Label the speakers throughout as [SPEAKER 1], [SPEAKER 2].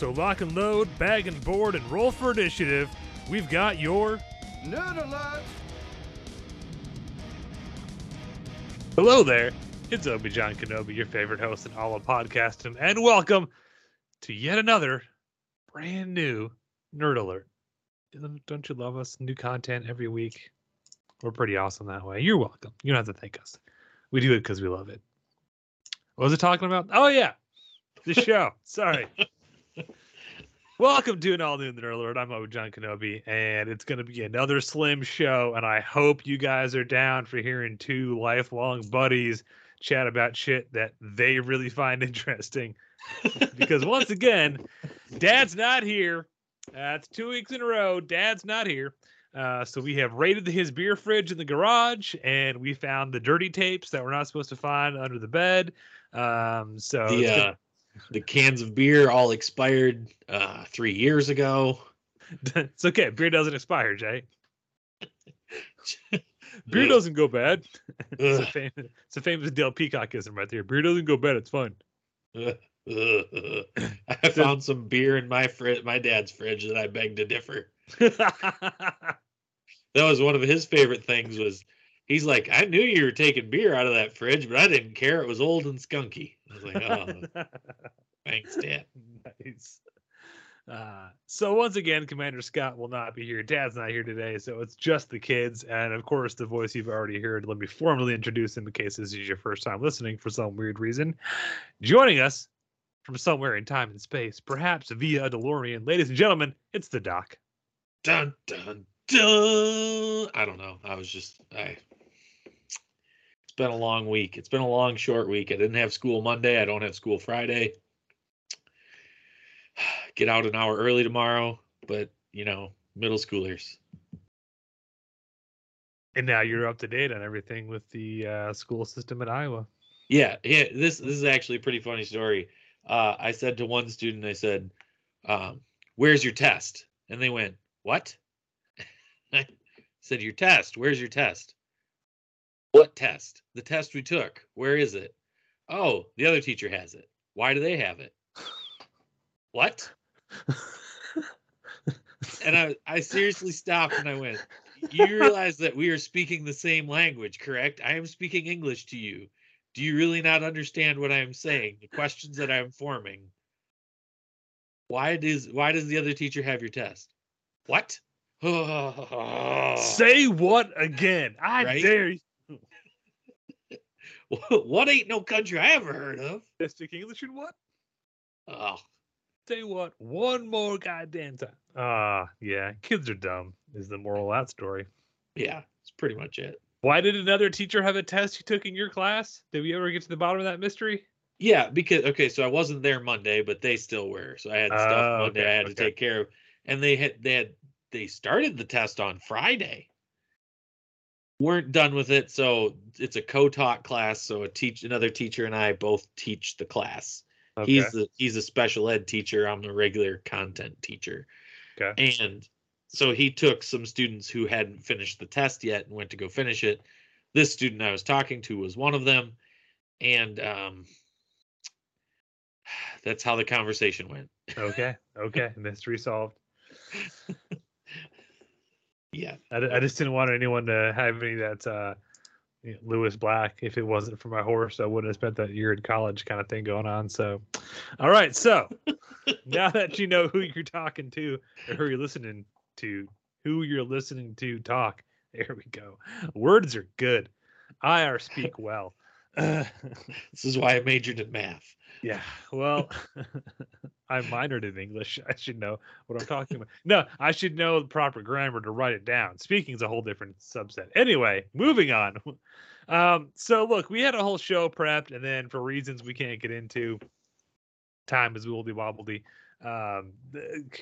[SPEAKER 1] So lock and load, bag and board, and roll for initiative. We've got your
[SPEAKER 2] Nerd alert!
[SPEAKER 1] Hello there. It's Obi John Kenobi, your favorite host in all of podcasting, and welcome to yet another brand new Nerd Alert. Don't- Don't you love us? New content every week. We're pretty awesome that way. You're welcome. You don't have to thank us. We do it because we love it. What was it talking about? Oh yeah, the show. Sorry. Welcome to an all new Nerd Alert. I'm John Kenobi, and it's going to be another slim show. And I hope you guys are down for hearing two lifelong buddies chat about shit that they really find interesting. because once again, Dad's not here. Uh, it's two weeks in a row. Dad's not here. Uh, so we have raided his beer fridge in the garage, and we found the dirty tapes that we're not supposed to find under the bed. Um, so
[SPEAKER 3] the
[SPEAKER 1] it's gonna-
[SPEAKER 3] the cans of beer all expired uh, three years ago.
[SPEAKER 1] it's okay. Beer doesn't expire, Jay. Beer doesn't go bad. it's, a famous, it's a famous Dale Peacockism right there. Beer doesn't go bad. It's
[SPEAKER 3] fun. I found some beer in my fridge, my dad's fridge, that I beg to differ. That was one of his favorite things. Was he's like, I knew you were taking beer out of that fridge, but I didn't care. It was old and skunky. I was like, oh, thanks, Dad.
[SPEAKER 1] nice. Uh, so once again, Commander Scott will not be here. Dad's not here today, so it's just the kids, and of course the voice you've already heard. Let me formally introduce him in case this is your first time listening for some weird reason. Joining us from somewhere in time and space, perhaps via a DeLorean, ladies and gentlemen, it's the Doc.
[SPEAKER 3] Dun dun dun. I don't know. I was just I. It's been a long week. It's been a long, short week. I didn't have school Monday. I don't have school Friday. Get out an hour early tomorrow, but you know, middle schoolers.
[SPEAKER 1] And now you're up to date on everything with the uh, school system in Iowa.
[SPEAKER 3] Yeah, yeah. This this is actually a pretty funny story. Uh, I said to one student, I said, um, "Where's your test?" And they went, "What?" I said, "Your test. Where's your test?" What test? The test we took. Where is it? Oh, the other teacher has it. Why do they have it? What? And I I seriously stopped and I went, "You realize that we are speaking the same language, correct? I am speaking English to you. Do you really not understand what I am saying? The questions that I am forming. Why does why does the other teacher have your test? What?
[SPEAKER 1] Say what again? I
[SPEAKER 3] Right?
[SPEAKER 1] dare you.
[SPEAKER 3] what ain't no country I ever heard of?
[SPEAKER 1] Speak English and what?
[SPEAKER 3] Oh,
[SPEAKER 1] Say what? One more goddamn time. Ah, yeah. Kids are dumb. Is the moral of that story?
[SPEAKER 3] yeah, it's pretty much it.
[SPEAKER 1] Why did another teacher have a test you took in your class? Did we ever get to the bottom of that mystery?
[SPEAKER 3] Yeah, because okay, so I wasn't there Monday, but they still were. So I had stuff
[SPEAKER 1] Oh,
[SPEAKER 3] Monday
[SPEAKER 1] okay,
[SPEAKER 3] I had to take care of, and they had they had they started the test on Friday. Weren't done with it, so it's a co-taught class. So a teach another teacher and I both teach the class.
[SPEAKER 1] Okay.
[SPEAKER 3] He's the he's a special ed teacher. I'm the regular content teacher.
[SPEAKER 1] okay.
[SPEAKER 3] And so he took some students who hadn't finished the test yet and went to go finish it. This student I was talking to was one of them. And um, that's how the conversation went.
[SPEAKER 1] Okay. Okay. Mystery solved.
[SPEAKER 3] Yeah.
[SPEAKER 1] I, I just didn't want anyone to have any of that uh, you know, Lewis Black. If it wasn't for my horse, I wouldn't have spent that year in college, kind of thing going on. So, all right. So now that you know who you're talking to or who you're listening to, who you're listening to talk, there we go. Words are good. I are speak well. Uh,
[SPEAKER 3] This is why I majored in math.
[SPEAKER 1] yeah. Well, I minored in English. I should know what I'm talking about. No, I should know the proper grammar to write it down. Speaking is a whole different subset. Anyway, moving on. Um, so look, we had a whole show prepped, and then for reasons we can't get into, time is wobbledy wobbledy. Um,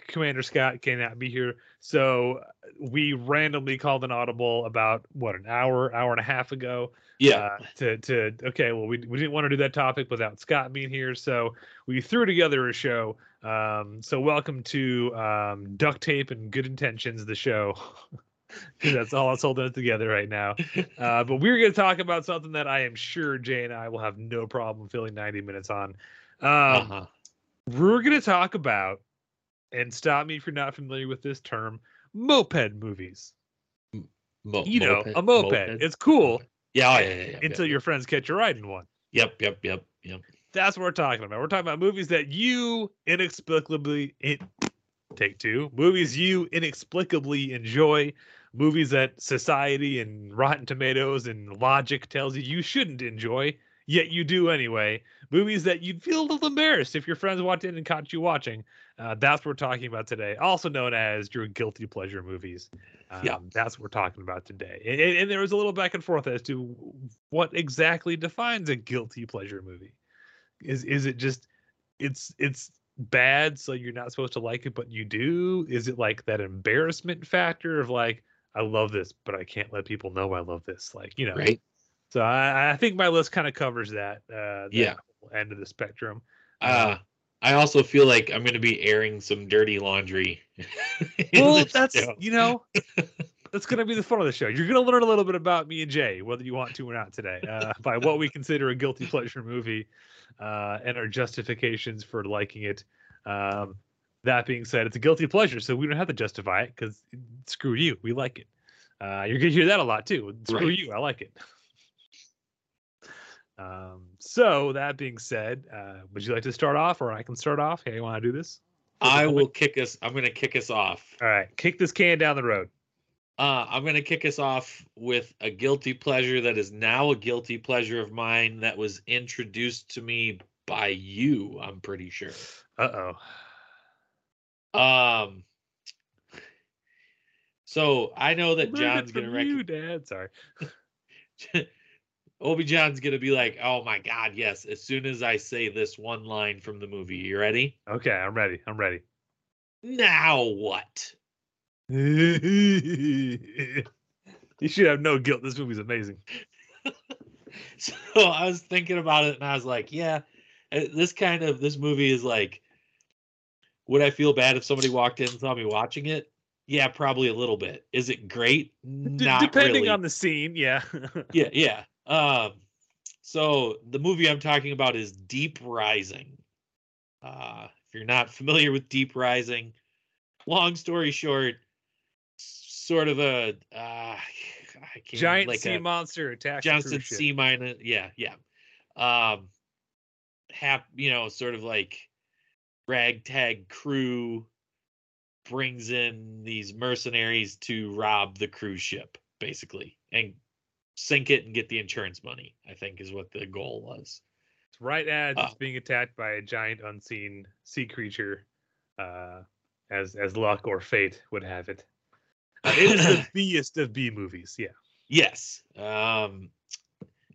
[SPEAKER 1] Commander Scott cannot be here, so we randomly called an audible about what an hour, hour and a half ago
[SPEAKER 3] Yeah.
[SPEAKER 1] uh, to to okay well we, we didn't want to do that topic without scott being here so we threw together a show um so welcome to um duct tape and good intentions the show 'Cause that's all that's holding it together right now uh but we're going to talk about something that i am sure jay and i will have no problem filling 90 minutes on um
[SPEAKER 3] uh-huh.
[SPEAKER 1] we're going to talk about and stop me if you're not familiar with this term moped movies
[SPEAKER 3] Mo-
[SPEAKER 1] you know
[SPEAKER 3] moped-
[SPEAKER 1] a moped, it's cool
[SPEAKER 3] Yeah, oh, yeah, yeah, yeah,
[SPEAKER 1] until
[SPEAKER 3] yeah,
[SPEAKER 1] your friends catch you riding one
[SPEAKER 3] Yep, yep, yep, yep.
[SPEAKER 1] That's what we're talking about. We're talking about movies that you inexplicably in, take two movies you inexplicably enjoy, movies that society and Rotten Tomatoes and logic tells you you shouldn't enjoy, yet you do anyway. Movies that you'd feel a little embarrassed if your friends walked in and caught you watching. Uh, that's what we're talking about today, also known as your guilty pleasure movies. Um,
[SPEAKER 3] Yeah.
[SPEAKER 1] that's what we're talking about today. And, and- there was a little back and forth as to what exactly defines a guilty pleasure movie. Is is it just it's it's bad, so you're not supposed to like it, but you do? Is it like that embarrassment factor of like I love this, but I can't let people know I love this? Like you know,
[SPEAKER 3] Right?
[SPEAKER 1] so I, I think my list kind of covers that. Uh, that
[SPEAKER 3] Yeah.
[SPEAKER 1] end of the spectrum.
[SPEAKER 3] Uh, I also feel like I'm going to be airing some dirty laundry.
[SPEAKER 1] Well, that's
[SPEAKER 3] show.
[SPEAKER 1] you know, that's gonna be the fun of the show. You're gonna learn a little bit about me and Jay, whether you want to or not today, uh, by what we consider a guilty pleasure movie, uh, and our justifications for liking it. Um, that being said, it's a guilty pleasure, so we don't have to justify it because screw you, we like it. Uh, you're gonna hear that a lot too. Screw
[SPEAKER 3] Right.
[SPEAKER 1] you, I like it. Um, so that being said, uh, would you like to start off, or I can start off? Hey, you want to do this?
[SPEAKER 3] I will kick us. I'm going to kick us off.
[SPEAKER 1] All right, kick this can down the road.
[SPEAKER 3] Uh, I'm going to kick us off with a guilty pleasure that is now a guilty pleasure of mine that was introduced to me by you. I'm pretty sure.
[SPEAKER 1] Uh oh.
[SPEAKER 3] Um. So I know that John's going to recognize.
[SPEAKER 1] Dad. Sorry.
[SPEAKER 3] Obi John's going to be like, "Oh my God, yes!" As soon as I say this one line from the movie, you ready?
[SPEAKER 1] Okay, I'm ready. I'm ready.
[SPEAKER 3] Now what?
[SPEAKER 1] you should have no guilt. This movie's amazing.
[SPEAKER 3] So I was thinking about it, and I was like, "Yeah, uh, this kind of this movie is like, would I feel bad if somebody walked in and saw me watching it? Yeah, probably a little bit. Is it great?
[SPEAKER 1] D-
[SPEAKER 3] Not
[SPEAKER 1] depending
[SPEAKER 3] really.
[SPEAKER 1] on the scene, yeah.
[SPEAKER 3] yeah, yeah. Um, so the movie I'm talking about is Deep Rising. Uh, if you're not familiar with Deep Rising, long story short, sort of a uh, I can't
[SPEAKER 1] Giant
[SPEAKER 3] like
[SPEAKER 1] sea
[SPEAKER 3] a
[SPEAKER 1] monster attacks. a
[SPEAKER 3] Johnson
[SPEAKER 1] cruise ship.
[SPEAKER 3] C minus, yeah, yeah. Um, hap, you know, sort of like ragtag crew brings in these mercenaries to rob the cruise ship, basically, and sink it and get the insurance money. I think is what the goal was.
[SPEAKER 1] Right as
[SPEAKER 3] Uh,
[SPEAKER 1] it's being attacked by a giant unseen sea creature, uh, as as luck or fate would have it. Uh, it is the Best of B movies. Yeah.
[SPEAKER 3] Yes. Um,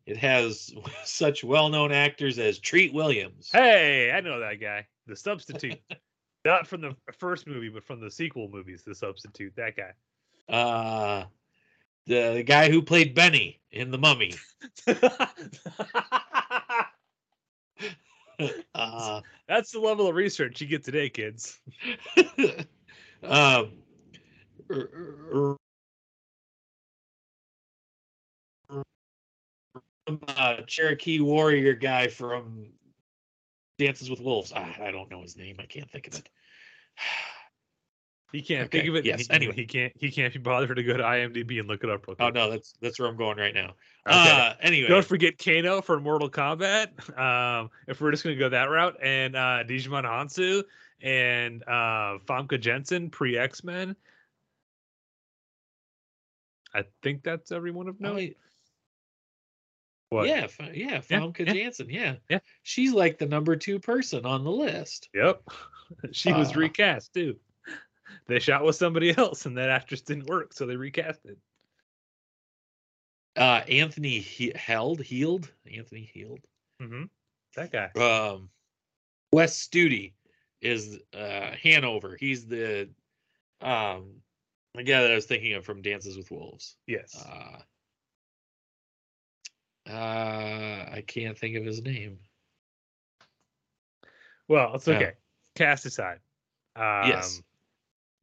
[SPEAKER 3] it has such well-known actors as Treat Williams.
[SPEAKER 1] Hey, I know that guy. The substitute. Not from the first movie, but from the sequel movies. The substitute. That guy.
[SPEAKER 3] Uh, the, the guy who played Benny in The Mummy. Uh,
[SPEAKER 1] That's the level of research you get today, kids.
[SPEAKER 3] um, uh, Cherokee warrior guy from Dances with Wolves. Ah, I don't know his name. I can't think of it.
[SPEAKER 1] He can't
[SPEAKER 3] Okay,
[SPEAKER 1] think of it.
[SPEAKER 3] yes,
[SPEAKER 1] He,
[SPEAKER 3] anyway.
[SPEAKER 1] he can't. He can't be bothered to go to IMDb and look it up. Real
[SPEAKER 3] Oh no, that's that's where I'm going right now.
[SPEAKER 1] Okay.
[SPEAKER 3] Uh anyway.
[SPEAKER 1] Don't forget Kano for Mortal Kombat. Um, if we're just gonna go that route, and uh, Djimon Hounsou and uh, Famke Janssen pre X Men. I think that's everyone of
[SPEAKER 3] Oh,
[SPEAKER 1] note. What?
[SPEAKER 3] yeah, Yeah, Famke
[SPEAKER 1] yeah.
[SPEAKER 3] Janssen, yeah.
[SPEAKER 1] Yeah.
[SPEAKER 3] She's like the number two person on the list.
[SPEAKER 1] Yep. she was
[SPEAKER 3] Uh,
[SPEAKER 1] recast too. They shot with somebody else, and that actress didn't work, so they recast it.
[SPEAKER 3] Uh Anthony he- held, healed, Anthony Heald.
[SPEAKER 1] hmm That guy.
[SPEAKER 3] Um Wes Studi is uh Hanover. He's the um the guy that I was thinking of from Dances with Wolves.
[SPEAKER 1] Yes.
[SPEAKER 3] Uh uh I can't think of his name.
[SPEAKER 1] well, it's
[SPEAKER 3] yeah.
[SPEAKER 1] okay. Cast aside. Um,
[SPEAKER 3] yes.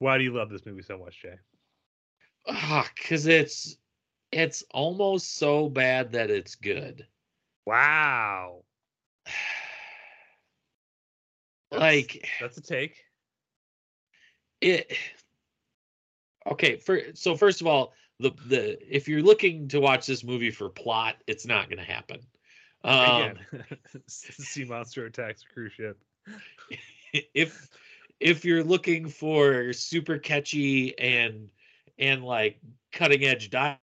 [SPEAKER 1] Why do you love this movie so much, Jay?
[SPEAKER 3] Ah, cuz it's it's almost so bad that it's good.
[SPEAKER 1] Wow. That's-
[SPEAKER 3] like
[SPEAKER 1] That's a take.
[SPEAKER 3] it okay for so first of all the the if you're looking to watch this movie for plot it's not going to happen um
[SPEAKER 1] Again, sea monster attacks cruise ship.
[SPEAKER 3] if if you're looking for super catchy and and like cutting edge dialogue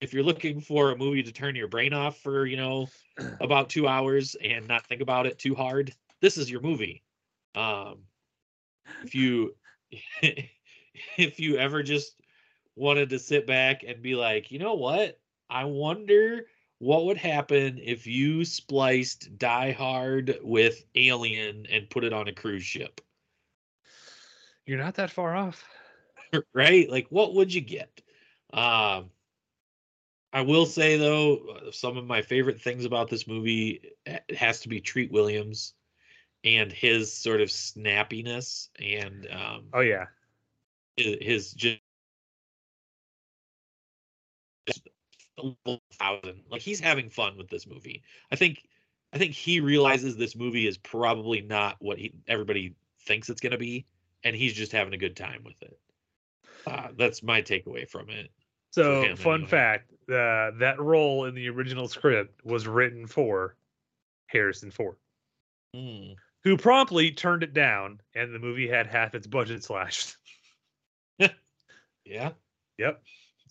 [SPEAKER 3] if you're looking for a movie to turn your brain off for you know about two hours and not think about it too hard this is your movie. Um if you if you ever just wanted to sit back and be like you know what? I wonder what would happen if you spliced die hard with alien and put it on a cruise ship
[SPEAKER 1] You're not that far off.
[SPEAKER 3] right? Like, what would you get? Um, I will say though, some of my favorite things about this movie it has to be Treat Williams and his sort of snappiness and um,
[SPEAKER 1] Oh yeah.
[SPEAKER 3] his, his thousand. Like he's having fun with this movie. I think, I think he realizes this movie is probably not what he everybody thinks it's going to be, and he's just having a good time with it. Uh, that's my takeaway from it.
[SPEAKER 1] So
[SPEAKER 3] him,
[SPEAKER 1] fun
[SPEAKER 3] anyway.
[SPEAKER 1] fact: uh, that role in the original script was written for Harrison Ford,
[SPEAKER 3] Mm.
[SPEAKER 1] who promptly turned it down, and the movie had half its budget slashed.
[SPEAKER 3] Yeah.
[SPEAKER 1] Yep.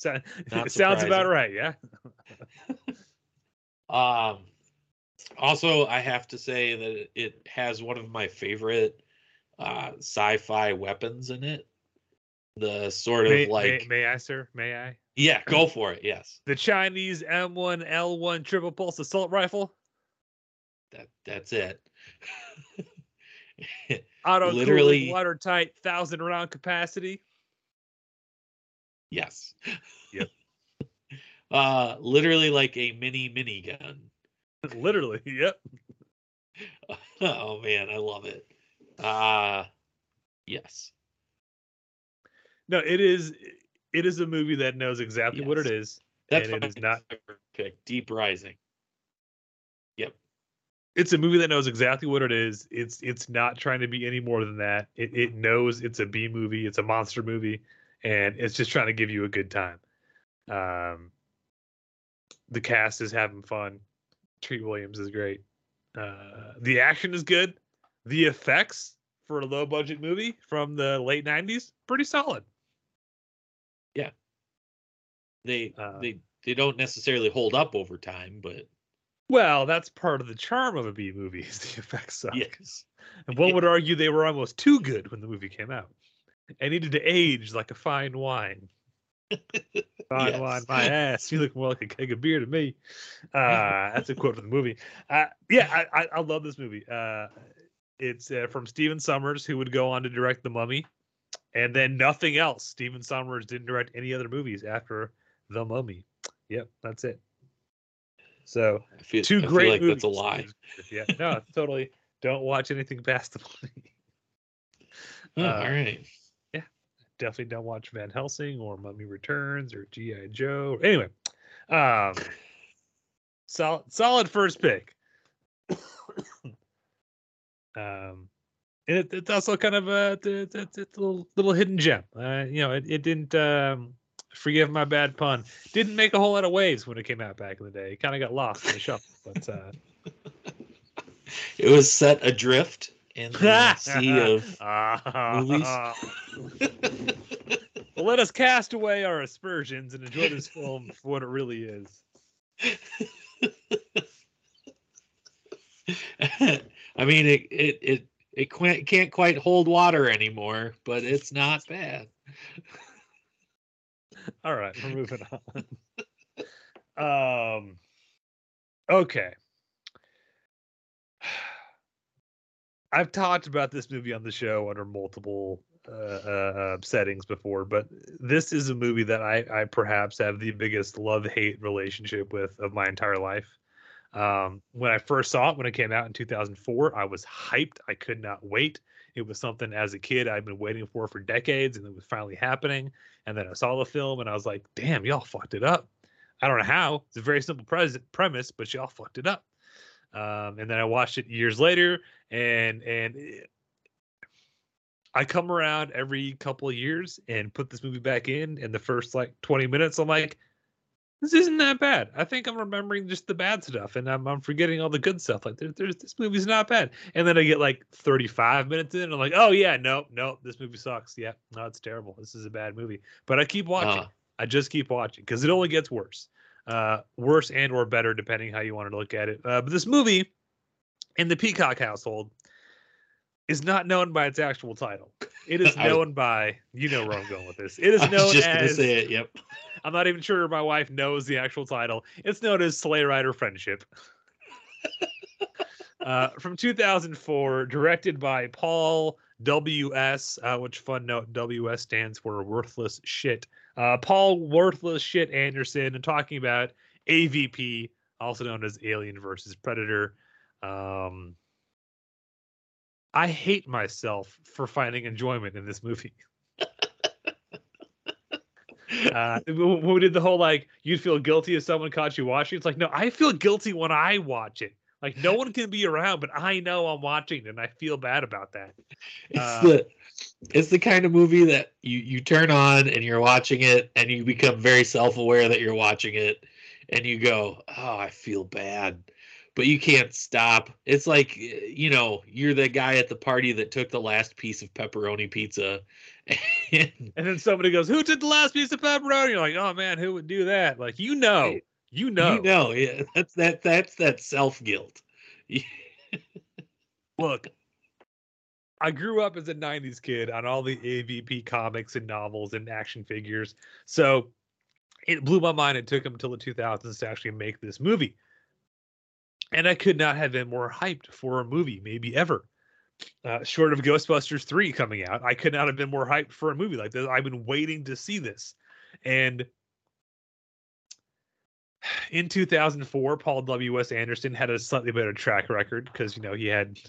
[SPEAKER 1] So,
[SPEAKER 3] Not
[SPEAKER 1] it sounds about right. Yeah.
[SPEAKER 3] Um, also, I have to say that it has one of my favorite uh, sci-fi weapons in it. The sort of
[SPEAKER 1] May,
[SPEAKER 3] like,
[SPEAKER 1] may, may I, sir? May I?
[SPEAKER 3] yeah, go for it. Yes,
[SPEAKER 1] The Chinese M1 L1 triple pulse assault rifle,
[SPEAKER 3] that that's it.
[SPEAKER 1] auto
[SPEAKER 3] Literally-
[SPEAKER 1] watertight, thousand round capacity.
[SPEAKER 3] Yes.
[SPEAKER 1] Yep.
[SPEAKER 3] uh, literally like a mini mini gun.
[SPEAKER 1] Literally. Yep.
[SPEAKER 3] oh man, I love it. Uh yes.
[SPEAKER 1] No, it is. It is a movie that knows exactly what it is.
[SPEAKER 3] That's
[SPEAKER 1] And it is not-
[SPEAKER 3] pick. Deep Rising. Yep.
[SPEAKER 1] It's a movie that knows exactly what it is. It's it's not trying to be any more than that. It it knows it's a B movie, it's a monster movie, and it's just trying to give you a good time. Um, the cast is having fun. Treat Williams is great. Uh, the action is good. The effects for a low budget movie from the late '90s pretty solid.
[SPEAKER 3] Yeah, they
[SPEAKER 1] Uh,
[SPEAKER 3] they they don't necessarily hold up over time, but
[SPEAKER 1] Well, that's part of the charm of a B movie is the effects suck.
[SPEAKER 3] yes.
[SPEAKER 1] And one would argue they were almost too good when the movie came out. And needed to age like a fine wine. Fine
[SPEAKER 3] Yes.
[SPEAKER 1] wine, my ass. You look more like a keg of beer to me. Uh, that's a quote from the movie. Uh, yeah, I, I, I love this movie. Uh, it's uh, from Stephen Sommers, who would go on to direct The Mummy, and then nothing else. Stephen Sommers didn't direct any other movies after The Mummy. Yep, that's it. So
[SPEAKER 3] I feel,
[SPEAKER 1] two
[SPEAKER 3] I feel
[SPEAKER 1] great
[SPEAKER 3] like
[SPEAKER 1] movies.
[SPEAKER 3] that's a lie.
[SPEAKER 1] Yeah, no, totally. Don't watch anything past the Mummy.
[SPEAKER 3] Oh,
[SPEAKER 1] Uh,
[SPEAKER 3] all right.
[SPEAKER 1] Definitely don't watch Van Helsing or Mummy Returns or GI Joe. Anyway, um, solid solid first pick. Um, and it, it's also kind of a, a little, little hidden gem. Uh, you know, it, it didn't, um, forgive my bad pun, didn't make a whole lot of waves when it came out back in the day. It kind of got lost in the shuffle, but uh,
[SPEAKER 3] It was set adrift in the sea of movies.
[SPEAKER 1] Well, let us cast away our aspersions and enjoy this film for what it really is.
[SPEAKER 3] I mean, it it it it can't can't quite hold water anymore, but it's not bad.
[SPEAKER 1] All right, we're moving on. um, okay. I've talked about this movie on the show under multiple uh, uh, settings before, but this is a movie that I, I perhaps have the biggest love hate relationship with of my entire life. Um, when I first saw it, when it came out in 2004, I was hyped. I could not wait. It was something as a kid I'd been waiting for for decades, and it was finally happening. And then I saw the film, and I was like, "Damn, y'all fucked it up." I don't know how. It's a very simple pres- premise, but y'all fucked it up. Um, and then I watched it years later, and and it- I come around every couple of years and put this movie back in. and the first like 20 minutes, I'm like, this isn't that bad. I think I'm remembering just the bad stuff, and I'm, I'm forgetting all the good stuff. Like there, there's this movie's not bad. And then I get like 35 minutes in, and I'm like, oh yeah, no, no, this movie sucks. Yeah, no, it's terrible. This is a bad movie. But I keep watching.
[SPEAKER 3] Uh,
[SPEAKER 1] I just keep watching because it only gets worse, uh, worse and or better depending how you want to look at it. Uh, but this movie, in the Peacock household, is not known by its actual title. It is
[SPEAKER 3] was-
[SPEAKER 1] known by you know where I'm going with this. It is known as
[SPEAKER 3] say it. Yep.
[SPEAKER 1] I'm not even sure my wife knows the actual title. It's known as Sleigh Rider Friendship. uh, from 2004, directed by Paul W.S., uh, which fun note, W.S. stands for Worthless Shit. Uh, Paul Worthless Shit Anderson, and talking about AVP, also known as Alien versus Predator. Um, I hate myself for finding enjoyment in this movie. uh when we did the whole like you'd feel guilty if someone caught you watching it's like no i feel guilty when i watch it like no one can be around but i know i'm watching and i feel bad about that
[SPEAKER 3] It's
[SPEAKER 1] Uh,
[SPEAKER 3] the it's the kind of movie that you you turn on and you're watching it and you become very self-aware that you're watching it and you go, "Oh, I feel bad." But you can't stop. It's like, you know, you're the guy at the party that took the last piece of pepperoni pizza and
[SPEAKER 1] and then somebody goes who took the last piece of pepperoni you're like oh man who would do that like you know. You know
[SPEAKER 3] you know, yeah, that's that that's that self-guilt.
[SPEAKER 1] look i grew up as a 90s kid on all the avp comics and novels and action figures so it blew my mind. It took them until the 2000s to actually make this movie. And i could not have been more hyped for a movie maybe ever. Uh, short of ghostbusters 3 coming out i could not have been more hyped for a movie like this. I've been waiting to see this. And in 2004 paul w.s anderson had a slightly better track record because you know he had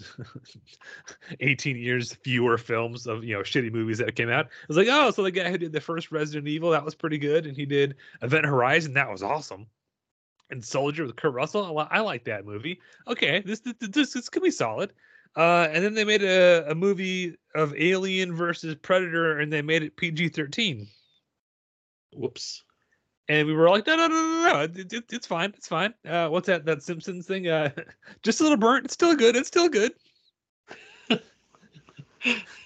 [SPEAKER 1] 18 years fewer films of you know shitty movies that came out. It was like oh so the guy who did the first resident evil that was pretty good and he did event horizon that was awesome. And soldier with kurt russell i, I like that movie. Okay this this, this, could be solid. Uh, and then they made a, a movie of alien versus predator and they made it pg-13
[SPEAKER 3] Whoops.
[SPEAKER 1] And we were like, no, no, no, no, no, it, it, it's fine, it's fine. Uh, what's that that Simpsons thing? Uh, just a little burnt, it's still good, it's still good.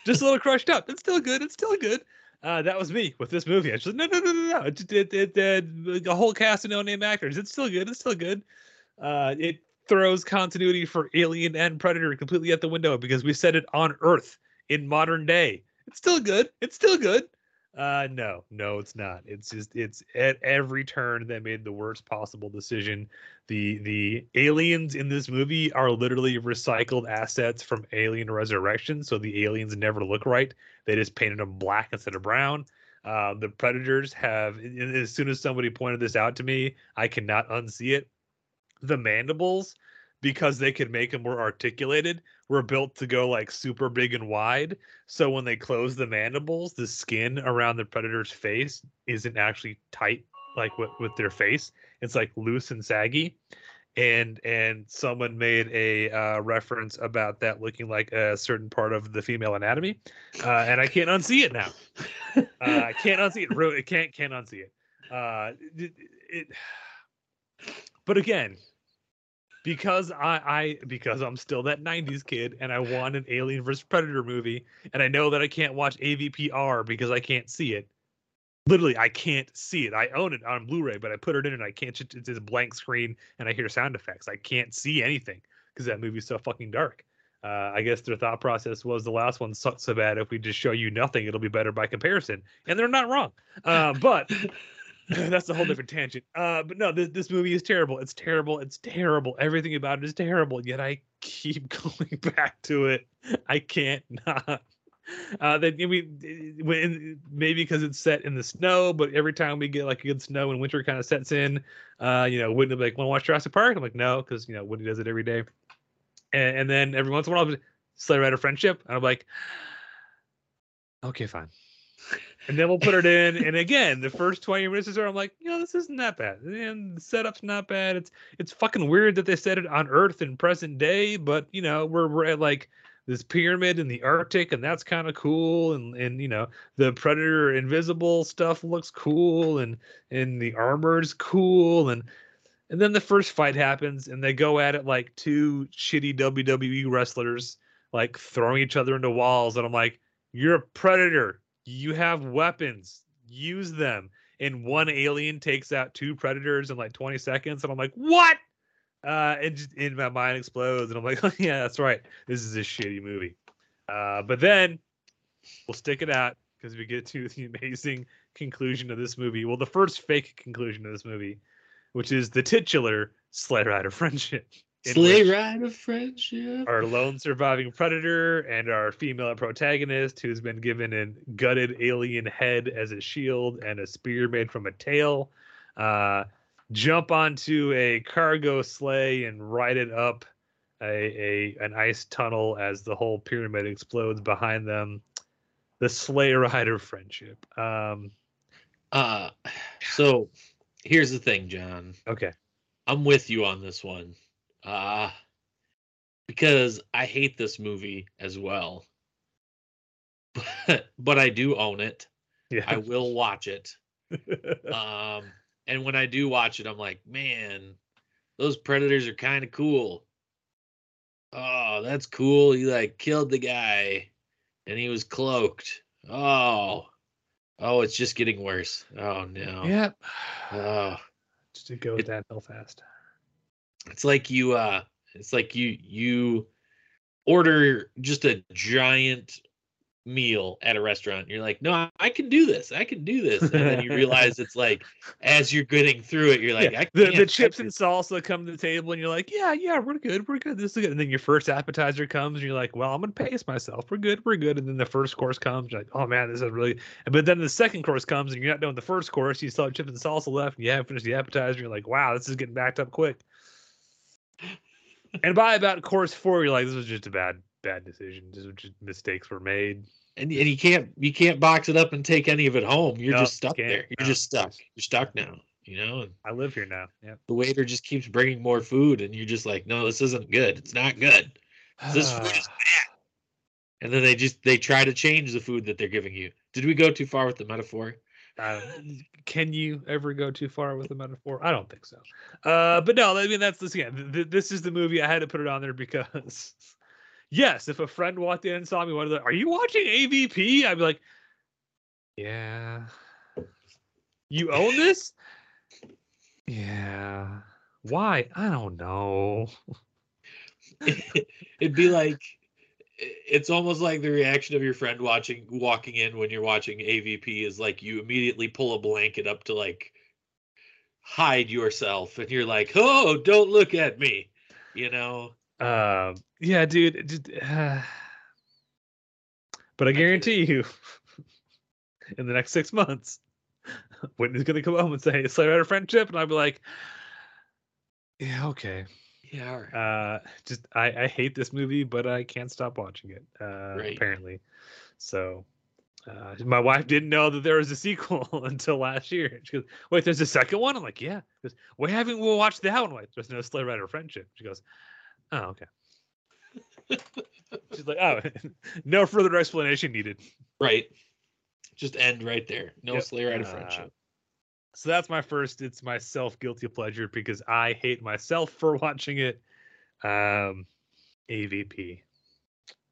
[SPEAKER 1] just a little crushed up, it's still good, it's still good. Uh, that was me with this movie. I just no, no, no, no, no. It, it, it, it, a whole cast of no-name actors. It's still good. It's still good. Uh, it throws continuity for Alien and Predator completely out the window because we set it on Earth in modern day. It's still good. It's still good. Uh, no, no, it's not. It's just it's at every turn they made the worst possible decision. The the aliens in this movie are literally recycled assets from Alien Resurrection, so the aliens never look right. They just painted them black instead of brown. Uh, the predators have. As soon as somebody pointed this out to me, I cannot unsee it. The mandibles, because they could make them more articulated, were built to go like super big and wide. So when they close the mandibles, the skin around the predator's face isn't actually tight like with, with their face. It's like loose and saggy. and and someone made a uh, reference about that looking like a certain part of the female anatomy, uh, and I can't unsee it now. uh, I can't unsee it. Really, can't can't unsee it. Uh, it, it but again, because I, I because I'm still that 90s kid and I want an Alien vs Predator movie and I know that I can't watch AVPR because I can't see it. Literally, I can't see it. I own it on Blu-ray, but I put it in and I can't. It's just a blank screen and I hear sound effects. I can't see anything because that movie's so fucking dark. Uh, I guess their thought process was the last one sucked so bad. If we just show you nothing, it'll be better by comparison, and they're not wrong. Uh, but that's a whole different tangent. Uh, but no, this this movie is terrible. It's terrible. It's terrible. Everything about it is terrible. Yet I keep going back to it. I can't not. Uh, then we when maybe because it's set in the snow, but every time we get like a good snow and winter kind of sets in, uh, you know, wouldn't be like, want to watch Jurassic Park? I'm like, no, because you know, Woody does it every day. And, and then every once in a while, I'll be, Sleigh Rider Friendship, and I'm like, okay, fine and then we'll put it in. And again, the first 20 minutes or so, I'm like, you know, this isn't that bad. And the setup's not bad. It's it's fucking weird that they set it on Earth in present day, but you know, we're we're at like this pyramid in the Arctic, and that's kind of cool. And and you know, the Predator invisible stuff looks cool, and and the armor's cool, and and then the first fight happens, and they go at it like two shitty WWE wrestlers, like throwing each other into walls, and I'm like, you're a predator you have weapons use them. And one alien takes out two predators in like 20 seconds and i'm like what? Uh and just in my mind explodes and i'm like oh, yeah that's right. This is a shitty movie. Uh but then we'll stick it out because we get to the amazing conclusion of this movie. Well the first fake conclusion of this movie which is the titular sleigh rider friendship
[SPEAKER 3] Sleigh ride of friendship.
[SPEAKER 1] our lone surviving predator and our female protagonist who's been given a gutted alien head as a shield and a spear made from a tail uh, jump onto a cargo sleigh and ride it up a, a an ice tunnel as the whole pyramid explodes behind them the sleigh rider friendship um
[SPEAKER 3] Uh, so here's the thing, John.
[SPEAKER 1] okay
[SPEAKER 3] I'm with you on this one. Uh because I hate this movie as well. But but I do own it.
[SPEAKER 1] yeah
[SPEAKER 3] I will watch it. Um and when I do watch it, I'm like, man, those predators are kind of cool. Oh, that's cool. He like killed the guy and he was cloaked. Oh. Oh, it's just getting worse. Oh no.
[SPEAKER 1] yep
[SPEAKER 3] Oh.
[SPEAKER 1] just to go
[SPEAKER 3] It-
[SPEAKER 1] downhill fast
[SPEAKER 3] it's like you uh it's like you you order just a giant meal at a restaurant you're like no i can do this i can do this and then you realize it's like as you're getting through it you're like
[SPEAKER 1] Yeah,
[SPEAKER 3] I
[SPEAKER 1] the, the chips and salsa come to the table and you're like, yeah, yeah, we're good, we're good, this is good. And then your first appetizer comes and you're like, well, I'm gonna pace myself, we're good, we're good. And then the first course comes, you're like, oh man, this is really. But then the second course comes and you're not doing the first course, you still have chips and salsa left, and you haven't finished the appetizer. You're like, wow, this is getting backed up quick. And by about course four, you're like, this was just a bad, bad decision. This was just mistakes were made.
[SPEAKER 3] and, and you can't you can't box it up and take any of it home. You're
[SPEAKER 1] No,
[SPEAKER 3] just stuck there. You're
[SPEAKER 1] No,
[SPEAKER 3] just stuck. you're stuck now you know and
[SPEAKER 1] I live here now. Yeah.
[SPEAKER 3] the waiter just keeps bringing more food and you're just like no this isn't good. It's not good. This food is bad. And then they just they try to change the food that they're giving you. Did we go too far with the metaphor?
[SPEAKER 1] Uh, can you ever go too far with a metaphor? I don't think so. Uh, but no, I mean that's this again. Th- th- this is the movie I had to put it on there because, yes, if a friend walked in and saw me, what are are you watching AVP? I'd be like, yeah. You own this? Yeah. Why? I don't know.
[SPEAKER 3] it'd be like it's almost like the reaction of your friend watching walking in when you're watching avp is like you immediately pull a blanket up to like hide yourself and you're like oh don't look at me you know
[SPEAKER 1] Um, yeah, dude. uh, but I guarantee you, in the next six months, Whitney's gonna come home and say, "Slayer out of friendship," and I'll be like, "Yeah, okay."
[SPEAKER 3] Yeah right.
[SPEAKER 1] Uh, just I I hate this movie, but I can't stop watching it. Uh,
[SPEAKER 3] Right.
[SPEAKER 1] apparently, so Uh, my wife didn't know that there was a sequel until last year. She goes, "Wait, there's a second one?" I'm like, "Yeah." She goes, "Why haven't we watched that one?" I'm like, "There's no Slay Rider Friendship." She goes, "Oh, okay." She's like, "Oh, no further explanation needed."
[SPEAKER 3] Right. Just end right there. No
[SPEAKER 1] Yep.
[SPEAKER 3] Of
[SPEAKER 1] Uh,
[SPEAKER 3] friendship.
[SPEAKER 1] So that's my first. It's my self guilty pleasure because I hate myself for watching it. Um, AVP.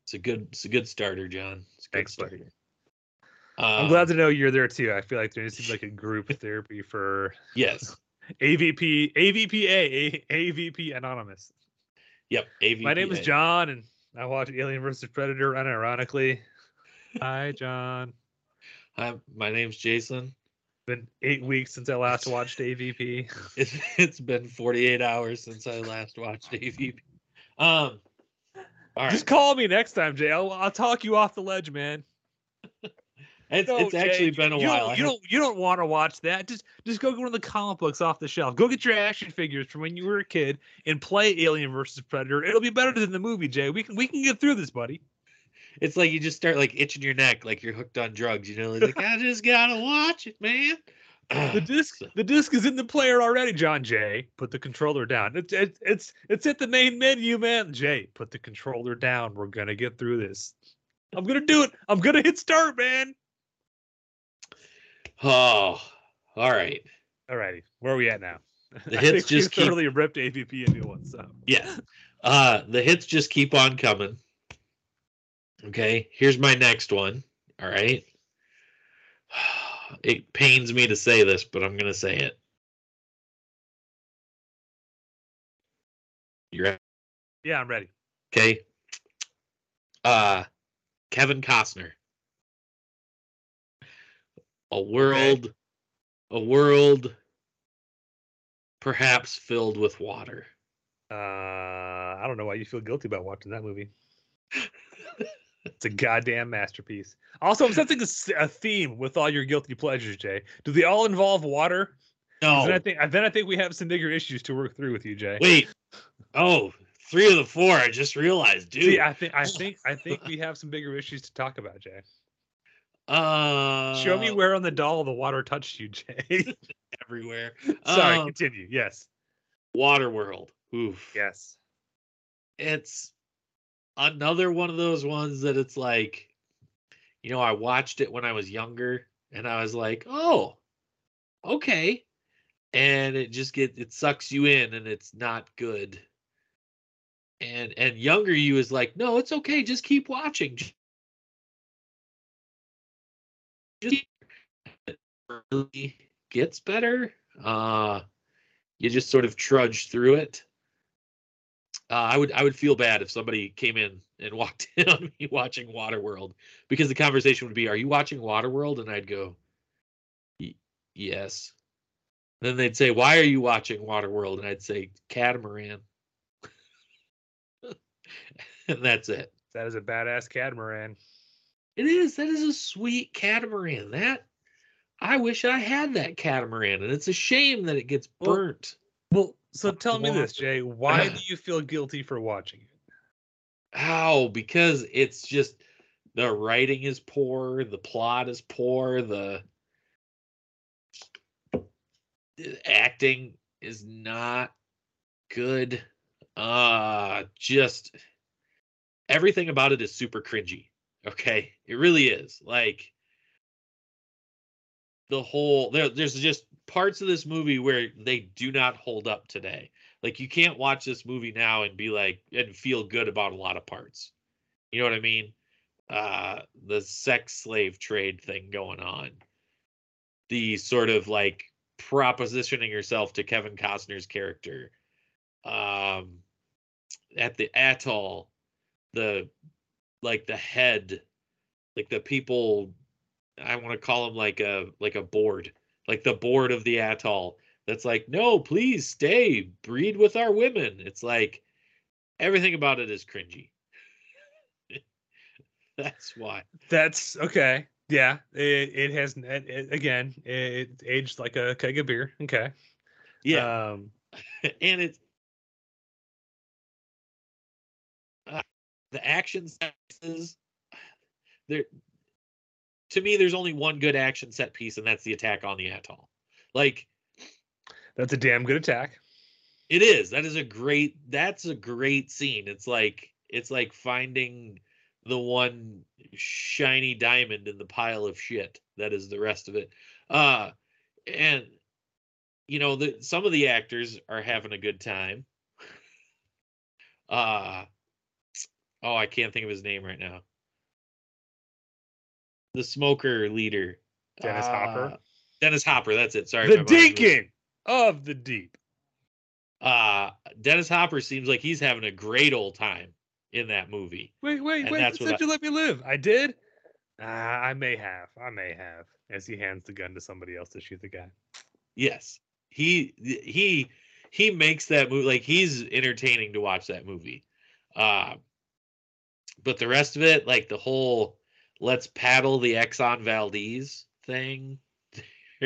[SPEAKER 3] It's a good. It's a good starter, John. It's a good
[SPEAKER 1] Thanks, buddy.
[SPEAKER 3] starter.
[SPEAKER 1] I'm
[SPEAKER 3] Um,
[SPEAKER 1] glad to know you're there too. I feel like there needs to be like a group therapy for
[SPEAKER 3] Yes.
[SPEAKER 1] AVP, AVPA, A- AVP Anonymous.
[SPEAKER 3] Yep. AVP.
[SPEAKER 1] My name is John, and I watch Alien versus Predator unironically. Hi, John.
[SPEAKER 3] Hi, my name's Jason.
[SPEAKER 1] Been eight weeks since I last watched AVP.
[SPEAKER 3] It's it's been 48 hours since I last watched AVP. Um. All right.
[SPEAKER 1] Just call me next time, Jay. I'll, I'll talk you off the ledge, man.
[SPEAKER 3] It's,
[SPEAKER 1] No,
[SPEAKER 3] it's actually been a
[SPEAKER 1] you
[SPEAKER 3] while.
[SPEAKER 1] Don't, you don't. You don't want to watch that. Just, just go get one of the comic books off the shelf. Go get your action figures from when you were a kid and play Alien versus Predator. It'll be better than the movie, Jay. We can, we can get through this, buddy.
[SPEAKER 3] It's like you just start like itching your neck, like you're hooked on drugs. You know, like I just gotta watch it, man.
[SPEAKER 1] The disc, the disc is in the player already, John Jay. Put the controller down. It's, it's, it's, it's at the main menu, man. Jay, put the controller down. We're gonna get through this. I'm gonna do it. I'm gonna hit start, man.
[SPEAKER 3] Oh, all right.
[SPEAKER 1] All righty. where are we at now?
[SPEAKER 3] The hits just keep-
[SPEAKER 1] thoroughly ripped AVP a new one. So
[SPEAKER 3] Yeah. Uh the hits just keep on coming. Okay, here's my next one. All right. It pains me to say this, but I'm gonna say it. You're right.
[SPEAKER 1] yeah, I'm ready.
[SPEAKER 3] okay. Uh Kevin Costner. A world a world perhaps filled with water.
[SPEAKER 1] Uh, I don't know why you feel guilty about watching that movie. it's a goddamn masterpiece. Also, I'm sensing a, theme with all your guilty pleasures, Jay. Do they all involve water? 'Cause Then I
[SPEAKER 3] No.
[SPEAKER 1] think then I think we have some bigger issues to work through with you, Jay.
[SPEAKER 3] Wait. Oh, three of the four. I just realized, dude.
[SPEAKER 1] See, I think I think I think we have some bigger issues to talk about, Jay.
[SPEAKER 3] uh,
[SPEAKER 1] Show me where on the doll the water touched you, Jay.
[SPEAKER 3] everywhere.
[SPEAKER 1] Sorry,
[SPEAKER 3] Um,
[SPEAKER 1] continue. Yes.
[SPEAKER 3] Waterworld. Oof.
[SPEAKER 1] Yes.
[SPEAKER 3] It's another one of those ones that it's like, you know, I watched it when I was younger, and I was like, oh, okay, and it just get it sucks you in, and it's not good. And and younger you is like, no, it's okay, just keep watching. Just really gets better. Uh you just sort of trudge through it. Uh, I would I would feel bad if somebody came in and walked in on me watching Waterworld because the conversation would be, "Are you watching Waterworld?" And I'd go, "Yes." Then they'd say, "Why are you watching Waterworld?" And I'd say, "Catamaran." and that's it.
[SPEAKER 1] That is a badass catamaran.
[SPEAKER 3] It is. That is a sweet catamaran. That I wish I had that catamaran, and it's a shame that it gets burnt.
[SPEAKER 1] So tell me this. Jay. Why do you feel guilty for watching it?
[SPEAKER 3] How? Because it's just the writing is poor, the plot is poor, the the acting is not good. Uh just everything about it is super cringy. Okay? It really is. Like the whole there there's just parts of this movie where they do not hold up today. Like you can't watch this movie now and be like and feel good about a lot of parts. You know what I mean? Uh the sex slave trade thing going on. The sort of like propositioning yourself to Kevin Costner's character. Um at the atoll, the like the head, like the people I want to call them like a like a board, like the board of the atoll that's like, no, please stay, breed with our women. It's like everything about it is cringy. That's why.
[SPEAKER 1] That's okay. Yeah, it, it has it, it- again. It, aged like a keg of beer. Okay.
[SPEAKER 3] Yeah.
[SPEAKER 1] Um,
[SPEAKER 3] and it's uh, the action sequences they're to me, there's only one good action set piece, and that's the attack on the atoll. Like
[SPEAKER 1] That's a damn good attack.
[SPEAKER 3] it is. That is a great. That's a great scene. It's like it's like finding the one shiny diamond in the pile of shit that is the rest of it. Uh, and you know, the some of the actors are having a good time. Uh oh, I can't think of his name right now. The smoker leader.
[SPEAKER 1] Dennis Hopper?
[SPEAKER 3] Uh, Dennis Hopper, that's it. Sorry.
[SPEAKER 1] the Deacon of the Deep.
[SPEAKER 3] Uh Dennis Hopper seems like he's having a great old time in that movie.
[SPEAKER 1] Wait, wait,
[SPEAKER 3] And
[SPEAKER 1] wait!
[SPEAKER 3] that's
[SPEAKER 1] you
[SPEAKER 3] what I-
[SPEAKER 1] you let me live. I did. Uh, I may have. I may have. As he hands the gun to somebody else to shoot the guy.
[SPEAKER 3] Yes. He he he makes that movie like he's entertaining to watch that movie. Uh but the rest of it, like the whole let's paddle the Exxon Valdez thing,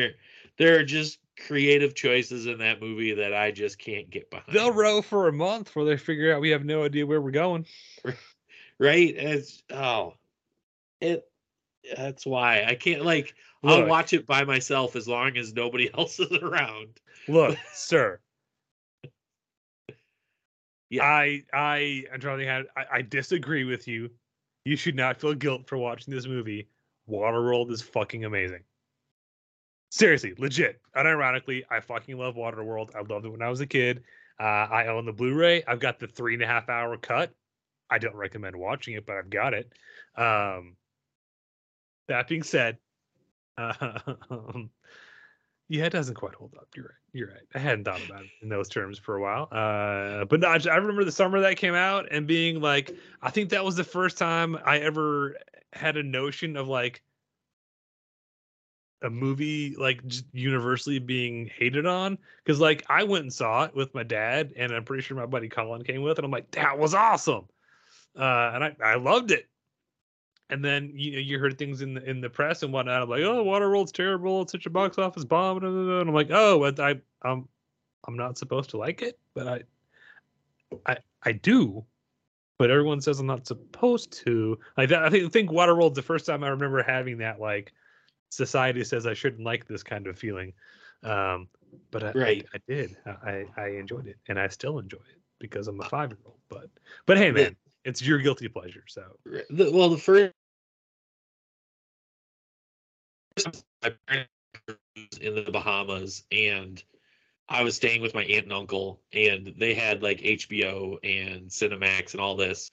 [SPEAKER 3] there, are just creative choices in that movie that I just can't get behind.
[SPEAKER 1] They'll row for a month before they figure out we have no idea where we're going.
[SPEAKER 3] right? It's oh it that's why I can't like I'll watch it by myself as long as nobody else is around.
[SPEAKER 1] Look, sir.
[SPEAKER 3] Yeah.
[SPEAKER 1] I I I'm trying to think I, I disagree with you. You should not feel guilt for watching this movie. Waterworld is fucking amazing. Seriously, legit. Unironically, I fucking love Waterworld. I loved it when I was a kid. Uh, I own the Blu-ray. I've got the three and a half hour cut. I don't recommend watching it, but I've got it. Um, that being said, um, yeah, it doesn't quite hold up. You're right. You're right. I hadn't thought about it in those terms for a while. Uh, but no, I, I remember the summer that came out and being like, I think that was the first time I ever had a notion of like a movie like universally being hated on because like I went and saw it with my dad and I'm pretty sure my buddy Colin came with and I'm like that was awesome uh and I, I loved it and then you know you heard things in the in the press and whatnot I'm like oh Waterworld's terrible it's such a box office bomb blah, blah, blah. and I'm like oh I I'm I'm not supposed to like it but I I I do but everyone says I'm not supposed to like that I think I think Waterworld's the first time I remember having that like society says I shouldn't like this kind of feeling. Um, but I, I-
[SPEAKER 3] Right.
[SPEAKER 1] I, did. I, I enjoyed it, and I still enjoy it because I'm a five year old. But but hey, man, it's your guilty pleasure. So
[SPEAKER 3] well, the first my parents in the Bahamas, and I was staying with my aunt and uncle, and they had like HBO and Cinemax and all this.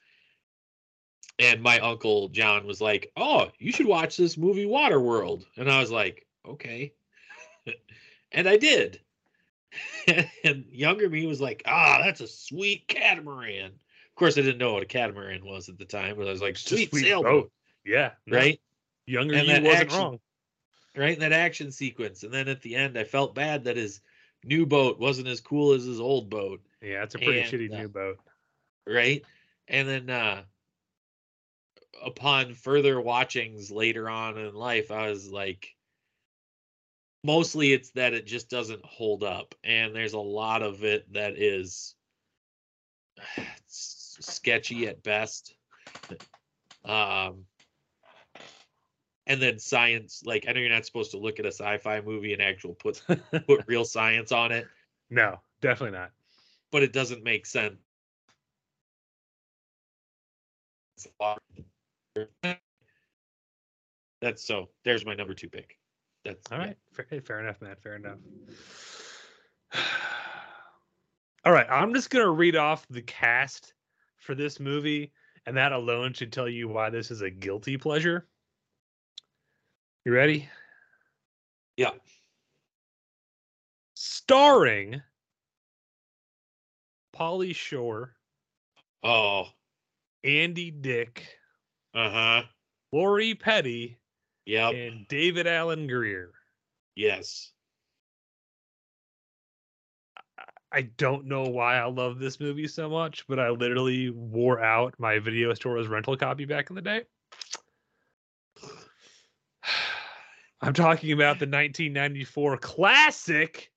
[SPEAKER 3] And my uncle John was like, "Oh, you should watch this movie Waterworld," and I was like, "Okay," and I did. and younger me was like, "Ah, that's a sweet catamaran." Of course, I didn't know what a catamaran was at the time, but I was like, "Sweet
[SPEAKER 1] sweet
[SPEAKER 3] sailboat."
[SPEAKER 1] boat. yeah, no,
[SPEAKER 3] right?
[SPEAKER 1] Younger
[SPEAKER 3] And
[SPEAKER 1] you wasn't
[SPEAKER 3] action-
[SPEAKER 1] wrong.
[SPEAKER 3] Right in that action sequence, and then at the end, I felt bad that his new boat wasn't as cool as his old boat,
[SPEAKER 1] Yeah, it's a pretty
[SPEAKER 3] and,
[SPEAKER 1] shitty
[SPEAKER 3] uh,
[SPEAKER 1] new boat.
[SPEAKER 3] right? And then uh upon further watchings later on in life, I was like, mostly it's that it just doesn't hold up, and there's a lot of it that is sketchy at best. Um, and then science, like I know you're not supposed to look at a sci-fi movie and actual put put real science on it,
[SPEAKER 1] no, definitely not.
[SPEAKER 3] but it doesn't make sense. That's so. There's my number two pick. That's
[SPEAKER 1] all right fair, fair enough, Matt. Fair enough. All right, I'm just gonna read off the cast for this movie, and that alone should tell you why this is a guilty pleasure. You ready?
[SPEAKER 3] Yeah.
[SPEAKER 1] Starring Pauly Shore,
[SPEAKER 3] Oh.
[SPEAKER 1] Andy Dick,
[SPEAKER 3] Uh huh.
[SPEAKER 1] Lori Petty,
[SPEAKER 3] Yep.
[SPEAKER 1] and David Alan Grier.
[SPEAKER 3] Yes.
[SPEAKER 1] I don't know why I love this movie so much, but I literally wore out my video store's rental copy back in the day. I'm talking about the 1994 classic,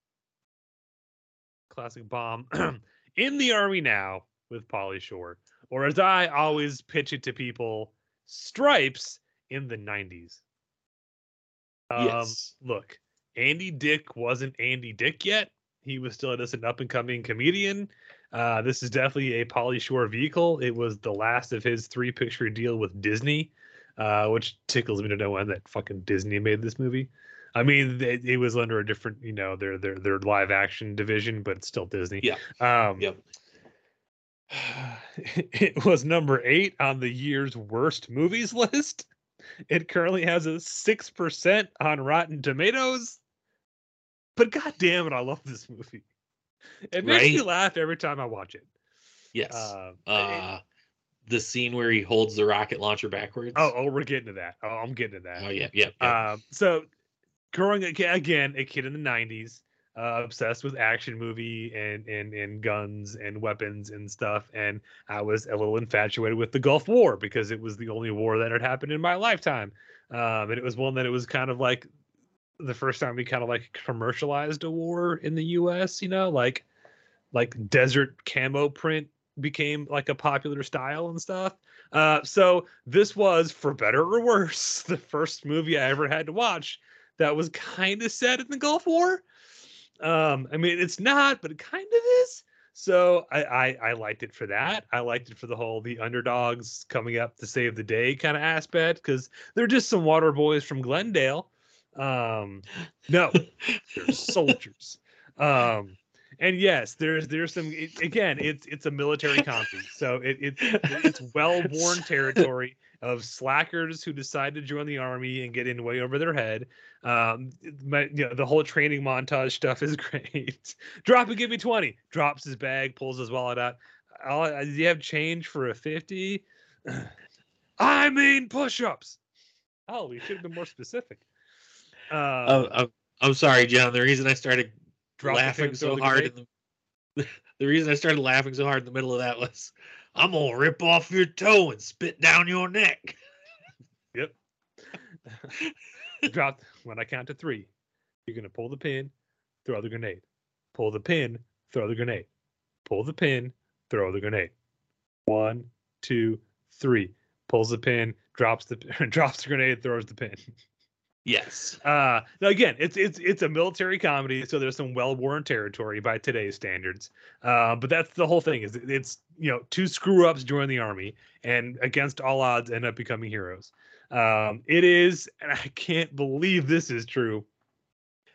[SPEAKER 1] classic bomb, in the army now with Pauly Shore, or as I always pitch it to people, Stripes in the 90s. Um,
[SPEAKER 3] yes.
[SPEAKER 1] Look, Andy Dick wasn't Andy Dick yet. He was still just an up and coming comedian. Uh, this is definitely a Pauly Shore vehicle. It was the last of his three picture deal with Disney, uh, which tickles me to know when that fucking Disney made this movie. I mean, it, it was under a different, you know, their their their live action division, but it's still Disney.
[SPEAKER 3] Yeah.
[SPEAKER 1] Um,
[SPEAKER 3] Yep.
[SPEAKER 1] It was number eight on the year's worst movies list. It currently has a six percent on Rotten Tomatoes. But god damn it, I love this movie. It makes me laugh every time I watch it.
[SPEAKER 3] Yes.
[SPEAKER 1] Uh,
[SPEAKER 3] uh, the scene where he holds the rocket launcher backwards.
[SPEAKER 1] oh, oh, we're getting to that. Oh, I'm getting to that.
[SPEAKER 3] Oh yeah, yeah. yeah.
[SPEAKER 1] Um, so growing again, a kid in the '90s, uh, obsessed with action movie and and and guns and weapons and stuff, and I was a little infatuated with the Gulf War because it was the only war that had happened in my lifetime, um, and it was one that it was kind of like the first time we kind of like commercialized a war in the U.S. You know, like like desert camo print became like a popular style and stuff. Uh, so this was, for better or worse, the first movie I ever had to watch that was kind of set in the Gulf War. Um, I mean, it's not, but it kind of is. So I, I I liked it for that. I liked it for the whole the underdogs coming up to save the day kind of aspect because they're just some water boys from Glendale. Um, no, they're soldiers. Um, and yes, there's there's some it, again. It's it's a military comedy, so it, it it's well worn territory of slackers who decide to join the army and get in way over their head. Um, my, you know, the whole training montage stuff is great. Drop it, give me twenty. Drops his bag, pulls his wallet out. I'll, uh, do you have change for a fifty? I mean push-ups. Oh, we should have been more specific. Uh,
[SPEAKER 3] Oh, I'm, I'm sorry, John. The reason I started
[SPEAKER 1] drop the
[SPEAKER 3] laughing so
[SPEAKER 1] the
[SPEAKER 3] hard in the the reason I started laughing so hard in the middle of that was I'm gonna rip off your toe and spit down your neck.
[SPEAKER 1] Yep. Drop when I count to three. You're gonna pull the pin, throw the grenade. Pull the pin, throw the grenade. Pull the pin, throw the grenade. One, two, three. Pulls the pin, drops the drops the grenade, throws the pin.
[SPEAKER 3] Yes.
[SPEAKER 1] Uh now again, it's it's it's a military comedy, so there's some well-worn territory by today's standards. Uh, but that's the whole thing is it's you know two screw ups join the army and against all odds end up becoming heroes. Um, it is, and I can't believe this is true.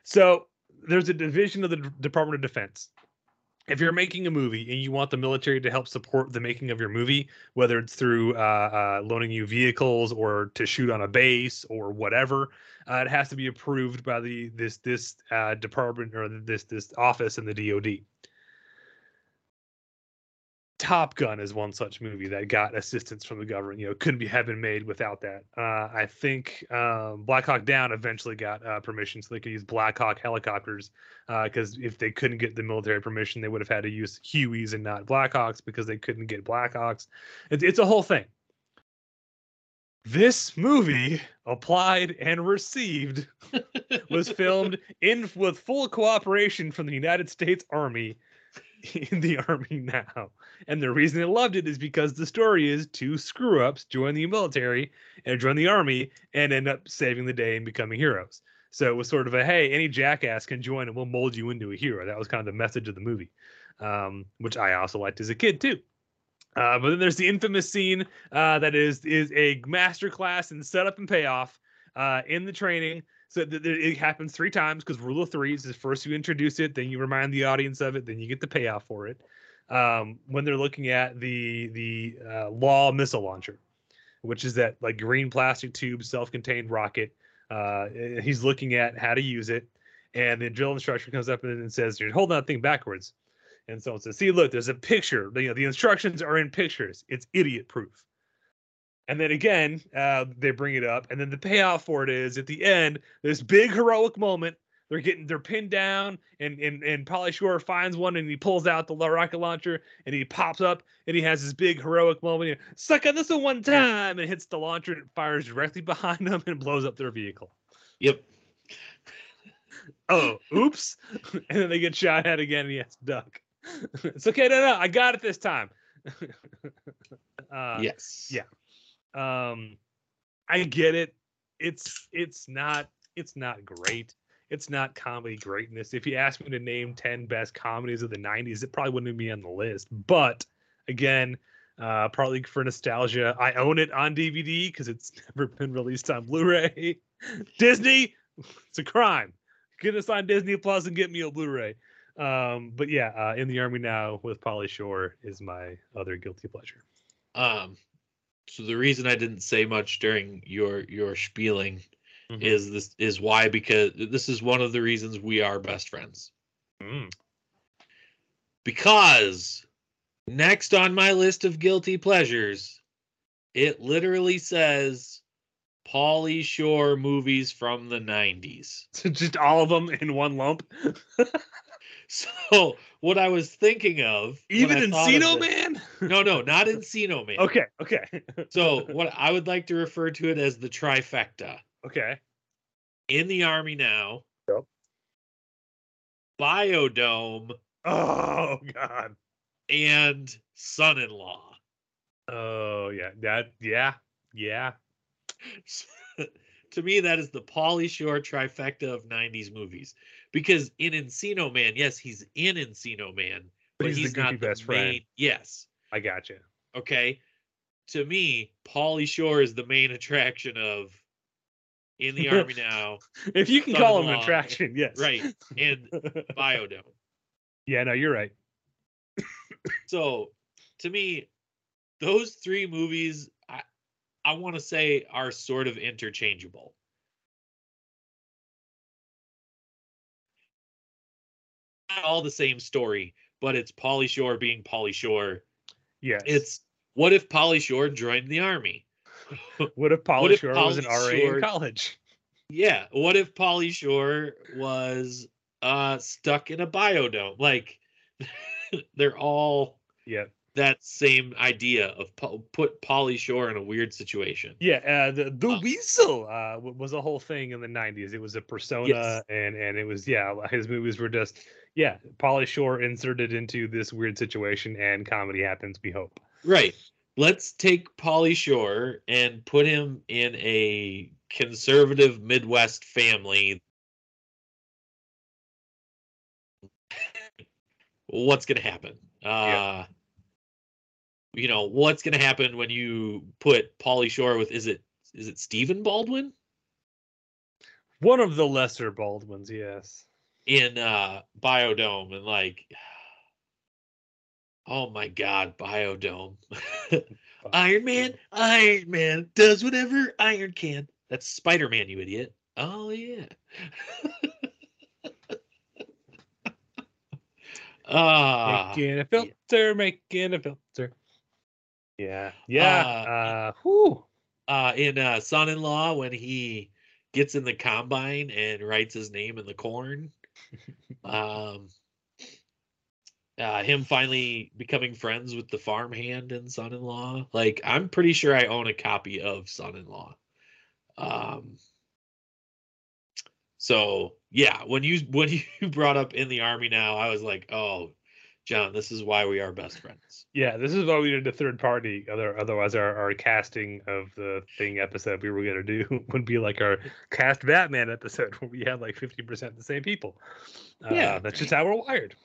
[SPEAKER 1] So there's a division of the D- Department of Defense. If you're making a movie and you want the military to help support the making of your movie, whether it's through uh, uh, loaning you vehicles or to shoot on a base or whatever, uh, it has to be approved by the this this uh, department or this this office in the DoD. Top Gun is one such movie that got assistance from the government. You know, couldn't be have been made without that. Uh, I think um, Black Hawk Down eventually got uh, permission so they could use Black Hawk helicopters. Because if they couldn't get the military permission, they would have had to use Hueys and not Blackhawks because they couldn't get Blackhawks. It's it's a whole thing. This movie applied and received was filmed in with full cooperation from the United States Army in the army now. And the reason they loved it is because the story is two screw ups join the military and join the army and end up saving the day and becoming heroes. So it was sort of a hey, any jackass can join and we'll mold you into a hero. That was kind of the message of the movie, um, which I also liked as a kid too. Uh, but then there's the infamous scene uh, that is is a masterclass in setup and payoff uh, in the training. So it happens three times because rule of threes is first you introduce it, then you remind the audience of it, then you get the payoff for it. Um, when they're looking at the the uh, LAW missile launcher, which is that like green plastic tube self-contained rocket. Uh, he's looking at how to use it, and the drill instructor comes up and says, "You're holding that thing backwards." And someone says, "See, look, there's a picture. You know, the instructions are in pictures. It's idiot proof." And then again, uh, they bring it up, and then the payoff for it is at the end, this big heroic moment. They're getting they're pinned down, and and and Pauly Shore finds one, and he pulls out the rocket launcher, and he pops up, and he has this big heroic moment. He, Suck on this one one time, and hits the launcher, and it fires directly behind them, and blows up their vehicle.
[SPEAKER 3] Yep.
[SPEAKER 1] Oh, oops! and then they get shot at again, and he has to duck. it's okay, no, no, I got it this time. uh,
[SPEAKER 3] yes.
[SPEAKER 1] yeah. Um i get it it's it's not It's not great. It's not comedy greatness. If you asked me to name 10 best comedies of the 90s, it probably wouldn't be on the list. But again, uh, partly for nostalgia, I own it on DVD because it's never been released on Blu-ray. Disney, it's a crime. Get us on Disney Plus and get me a Blu-ray. Um, but yeah, uh, in the army now with Pauly Shore is my other guilty pleasure.
[SPEAKER 3] Um, so the reason I didn't say much during your your spieling
[SPEAKER 1] Mhm.
[SPEAKER 3] is this is why because this is one of the reasons we are best friends.
[SPEAKER 1] Mm.
[SPEAKER 3] Because next on my list of guilty pleasures, it literally says Pauly Shore movies from the 90s.
[SPEAKER 1] Just all of them in one lump.
[SPEAKER 3] So what I was thinking of
[SPEAKER 1] Even
[SPEAKER 3] I thought of
[SPEAKER 1] Encino Man.
[SPEAKER 3] No, no, not Encino Man.
[SPEAKER 1] Okay, okay,
[SPEAKER 3] So what I would like to refer to it as the trifecta.
[SPEAKER 1] okay.
[SPEAKER 3] In the army now.
[SPEAKER 1] Yep.
[SPEAKER 3] Biodome
[SPEAKER 1] Oh God.
[SPEAKER 3] and son-in-law.
[SPEAKER 1] Oh yeah. That yeah yeah.
[SPEAKER 3] to me, that is the Pauly Shore trifecta of '90s movies. Because in Encino Man, yes, he's in Encino Man, but,
[SPEAKER 1] he's
[SPEAKER 3] he's,
[SPEAKER 1] goofy
[SPEAKER 3] not the
[SPEAKER 1] best friend.
[SPEAKER 3] main. Yes,
[SPEAKER 1] I got you.
[SPEAKER 3] okay. To me, Pauly Shore is the main attraction of in the army now,
[SPEAKER 1] If you can call him an attraction, yes.
[SPEAKER 3] right? And Biodome.
[SPEAKER 1] yeah, no, you're right.
[SPEAKER 3] So, to me, those three movies, I I want to say, are sort of interchangeable. All the same story, but it's Pauly Shore being Pauly Shore.
[SPEAKER 1] Yes.
[SPEAKER 3] It's what if Pauly Shore joined the army?
[SPEAKER 1] what if Pauly
[SPEAKER 3] if
[SPEAKER 1] Shore was an RA
[SPEAKER 3] Shore-
[SPEAKER 1] in college?
[SPEAKER 3] Yeah. What if Pauly Shore was uh stuck in a biodome? Like they're all
[SPEAKER 1] Yeah.
[SPEAKER 3] that same idea of po- put Pauly Shore in a weird situation.
[SPEAKER 1] Yeah, uh, the the
[SPEAKER 3] Uh,
[SPEAKER 1] weasel uh, was a whole thing in the '90s. It was a persona,
[SPEAKER 3] Yes.
[SPEAKER 1] and and it was yeah, his movies were just yeah, Pauly Shore inserted into this weird situation, and comedy happens. We hope.
[SPEAKER 3] Right. Let's take Pauly Shore and put him in a conservative Midwest family. What's going to happen? Uh you know, what's going to happen when you put Pauly Shore with is it is it Stephen Baldwin
[SPEAKER 1] One of the lesser Baldwins, yes.
[SPEAKER 3] In uh Biodome and like Oh my god, Biodome. Iron Man, Iron Man does whatever Iron can. That's Spider Man, you idiot. Oh yeah. Ah,
[SPEAKER 1] making a filter, making a filter. Yeah, yeah.
[SPEAKER 3] Uh,
[SPEAKER 1] Uh, whew.
[SPEAKER 3] uh, in uh, Son-in-Law when he gets in the combine and writes his name in the corn. Um, uh, him finally becoming friends with the farmhand and Son-in-Law. Like I'm pretty sure I own a copy of Son-in-Law. Um, so yeah, when you when you brought up in the army now, I was like, oh, John, this is why we are best friends.
[SPEAKER 1] Yeah, this is why we did a third party. Other, otherwise, our, our casting of the thing episode we were gonna do would be like our cast Batman episode, where we had like fifty percent the same people. Uh,
[SPEAKER 3] Yeah.
[SPEAKER 1] that's just how we're wired.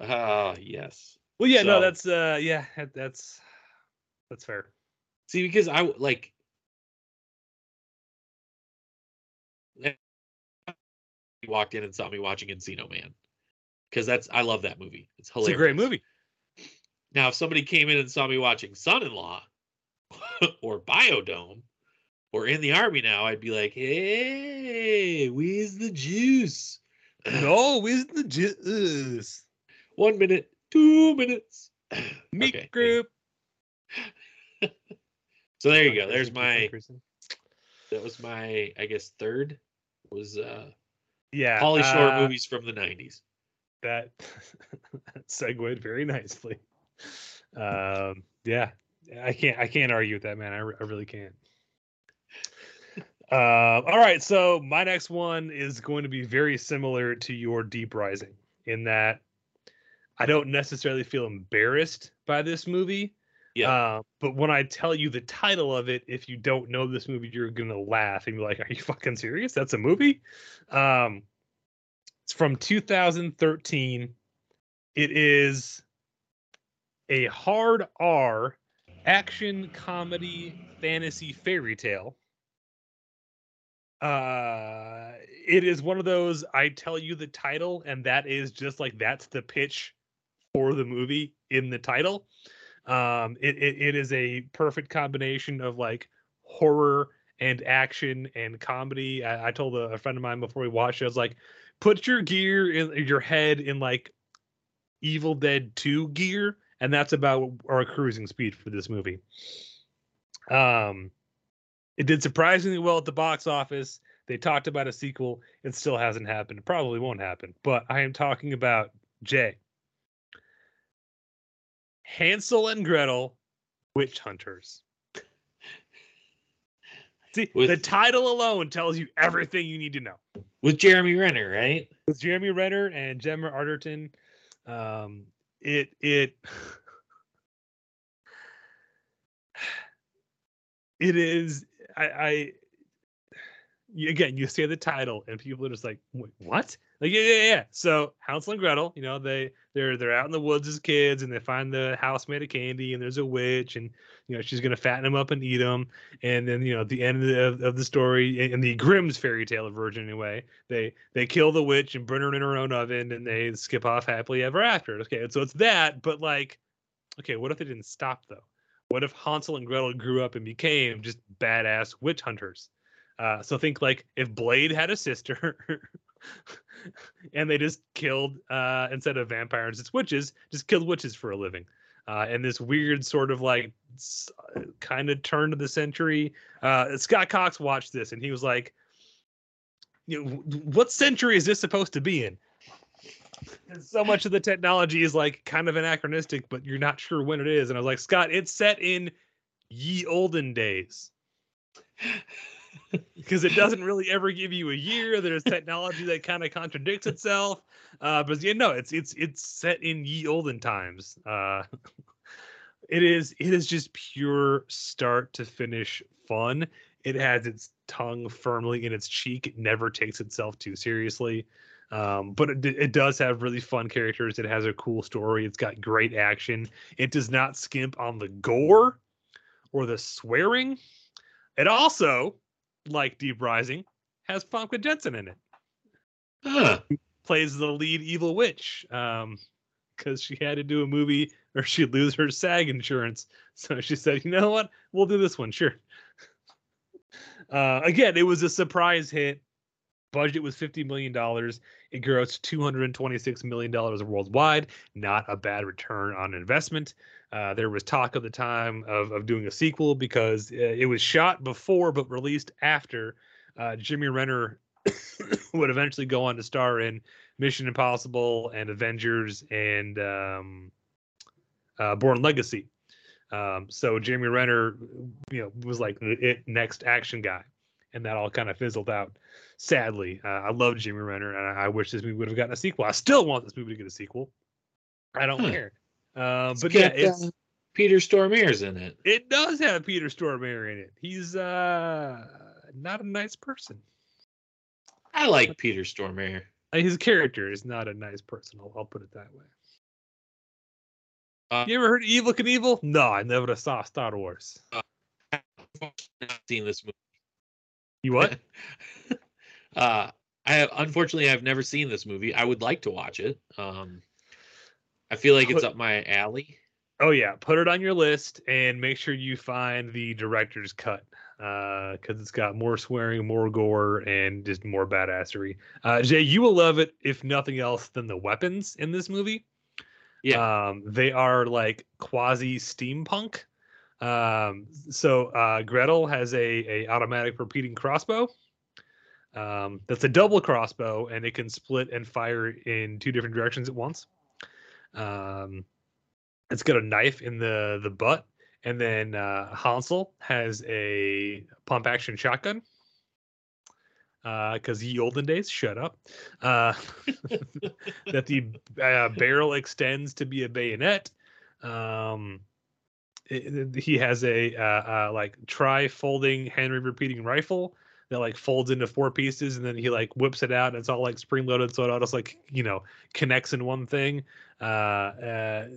[SPEAKER 3] Ah, yes.
[SPEAKER 1] Well, yeah, no, that's uh, yeah, that- that's that's fair.
[SPEAKER 3] See, because I like he walked in and saw me watching Encino Man. Because that's I love that movie. It's hilarious.
[SPEAKER 1] It's a great movie.
[SPEAKER 3] Now, if somebody came in and saw me watching Son-in-Law or Biodome or in the army now, I'd be like, hey, where's the juice?
[SPEAKER 1] No, where's the juice?
[SPEAKER 3] One minute, two minutes.
[SPEAKER 1] Meat
[SPEAKER 3] Okay,
[SPEAKER 1] group.
[SPEAKER 3] So there you go. There's my that was my I guess third was uh
[SPEAKER 1] yeah.
[SPEAKER 3] Pauly Shore
[SPEAKER 1] uh,
[SPEAKER 3] movies from the 90s.
[SPEAKER 1] that segued very nicely. Um, yeah, I can't I can't argue with that, man. I, re- I really can't. Um, all right, so my next one is going to be very similar to your Deep Rising in that I don't necessarily feel embarrassed by this movie,
[SPEAKER 3] Yeah.
[SPEAKER 1] Uh, but when I tell you the title of it, if you don't know this movie, you're gonna laugh and be like, "Are you fucking serious? That's a movie?" Um, it's from 2013. It is a hard R action comedy fantasy fairy tale. Uh, it is one of those I tell you the title, and that is just like that's the pitch for the movie in the title. Um, it, it, it is a perfect combination of like horror and action and comedy. I, I told a, a friend of mine before we watched it, I was like, put your gear in your head in like Evil Dead 2 gear, and that's about our cruising speed for this movie. Um, it did surprisingly well at the box office. They talked about a sequel. It still hasn't happened. It probably won't happen. But I am talking about Jay. Hansel and Gretel, Witch Hunters. See,
[SPEAKER 3] With-
[SPEAKER 1] the title alone tells you everything you need to know.
[SPEAKER 3] With Jeremy Renner, right?
[SPEAKER 1] With Jeremy Renner and Gemma Arterton, um, it it it is I, I again you say the title and people are just like Wait, what like yeah yeah yeah. So Hansel and Gretel you know they they're they're out in the woods as kids and they find the house made of candy and there's a witch and you know she's gonna fatten them up and eat them and then you know at the end of the, of, the story in the Grimm's fairy tale version anyway they they kill the witch and burn her in her own oven and they skip off happily ever after. Okay so it's that but like okay what if they didn't stop though? What if Hansel and Gretel grew up and became just badass witch hunters? Uh, so think like if Blade had a sister and they just killed uh, instead of vampires, it's witches, just killed witches for a living. Uh, and this weird sort of like kind of turn of the century. Uh, Scott Cox watched this and he was like, you know, what century is this supposed to be in? And so much of the technology is like kind of anachronistic, but you're not sure when it is. And I was like, Scott, it's set in ye olden days. because it doesn't really ever give you a year. There's technology that kind of contradicts itself. Uh, but yeah, no, it's it's it's set in ye olden times. Uh, it is it is just pure start to finish fun. It has its tongue firmly in its cheek. It never takes itself too seriously. Um, but it, it does have really fun characters. It has a cool story. It's got great action. It does not skimp on the gore or the swearing. It also, like Deep Rising, has Famke Janssen in it.
[SPEAKER 3] Huh.
[SPEAKER 1] Plays the lead evil witch. Um, because she had to do a movie or she'd lose her SAG insurance. So she said, you know what? We'll do this one, sure. Uh, again, it was a surprise hit. Budget was $50 million. It grossed $226 million worldwide. Not a bad return on investment. Uh, there was talk at the time of, of doing a sequel because uh, it was shot before but released after uh, Jimmy Renner would eventually go on to star in Mission Impossible and Avengers and um, uh, Bourne Legacy. Um, so Jeremy Renner, you know, was like the it next action guy, and that all kind of fizzled out. Sadly, uh, I love Jeremy Renner, and I, I wish this movie would have gotten a sequel. I still want this movie to get a sequel. I don't
[SPEAKER 3] Huh.
[SPEAKER 1] care. Um, but yeah, it's
[SPEAKER 3] uh, Peter Stormare's in it.
[SPEAKER 1] it does have Peter Stormare in it. He's uh not a nice person.
[SPEAKER 3] I like Peter Stormare.
[SPEAKER 1] Uh, His character is not a nice person. I'll, I'll put it that way.
[SPEAKER 3] Uh,
[SPEAKER 1] you ever heard of Evel Knievel? No, I never saw Star Wars.
[SPEAKER 3] Uh, I've not seen this movie.
[SPEAKER 1] You what?
[SPEAKER 3] uh, I have unfortunately I've never seen this movie. I would like to watch it. Um, I feel like it's up my alley.
[SPEAKER 1] oh yeah, put it on your list and make sure you find the director's cut because it's got more swearing, more gore, and just more badassery. Uh, Jay, you will love it if nothing else than the weapons in this movie.
[SPEAKER 3] Yeah.
[SPEAKER 1] Um, they are like quasi steampunk. Um, so uh, Gretel has a, a automatic repeating crossbow. Um, that's a double crossbow, and it can split and fire in two different directions at once. Um, it's got a knife in the the butt, and then uh, Hansel has a pump action shotgun. Because ye olden days, shut up. Uh, that the uh, barrel extends to be a bayonet. Um, it- he has a uh, uh, like tri-folding Henry repeating rifle that like folds into four pieces, and then he like whips it out, and it's all like spring-loaded, so it all just like you know connects in one thing. Uh, uh,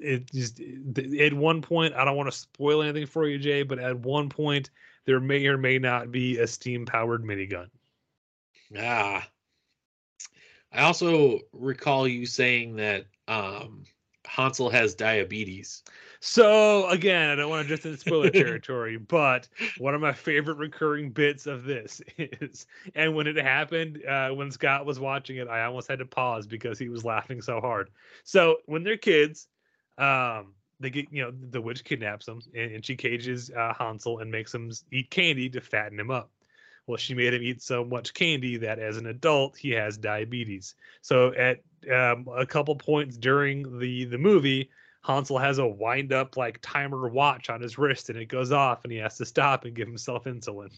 [SPEAKER 1] it just at one point, I don't want to spoil anything for you, Jay, but at one point there may or may not be a steam-powered minigun.
[SPEAKER 3] Ah. I also recall you saying that um, Hansel has diabetes.
[SPEAKER 1] So again, I don't want to drift into spoiler territory, but one of my favorite recurring bits of this is, and when it happened, uh, when Scott was watching it, I almost had to pause because he was laughing so hard. So when they're kids, um, they get you know the witch kidnaps them and, and she cages uh, Hansel and makes him eat candy to fatten him up. Well, she made him eat so much candy that as an adult he has diabetes. So at um, a couple points during the the movie, Hansel has a wind up like timer watch on his wrist and it goes off and he has to stop and give himself insulin.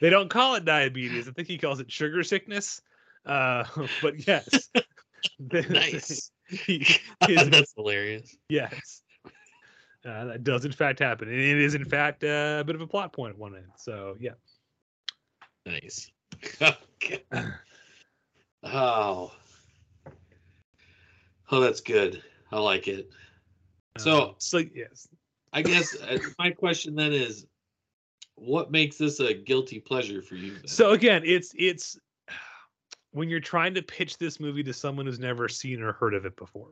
[SPEAKER 1] They don't call it diabetes. I think he calls it sugar sickness. Uh, but yes.
[SPEAKER 3] Nice.
[SPEAKER 1] he- his-
[SPEAKER 3] That's hilarious.
[SPEAKER 1] yes. Uh, that does in fact happen. And it is in fact uh, a bit of a plot point at one end. So yeah.
[SPEAKER 3] Nice. Okay. Oh. Oh, that's good. I like it. So-
[SPEAKER 1] Um, so yes.
[SPEAKER 3] I guess uh, my question then is what makes this a guilty pleasure for you? then?
[SPEAKER 1] So again, it's it's when you're trying to pitch this movie to someone who's never seen or heard of it before.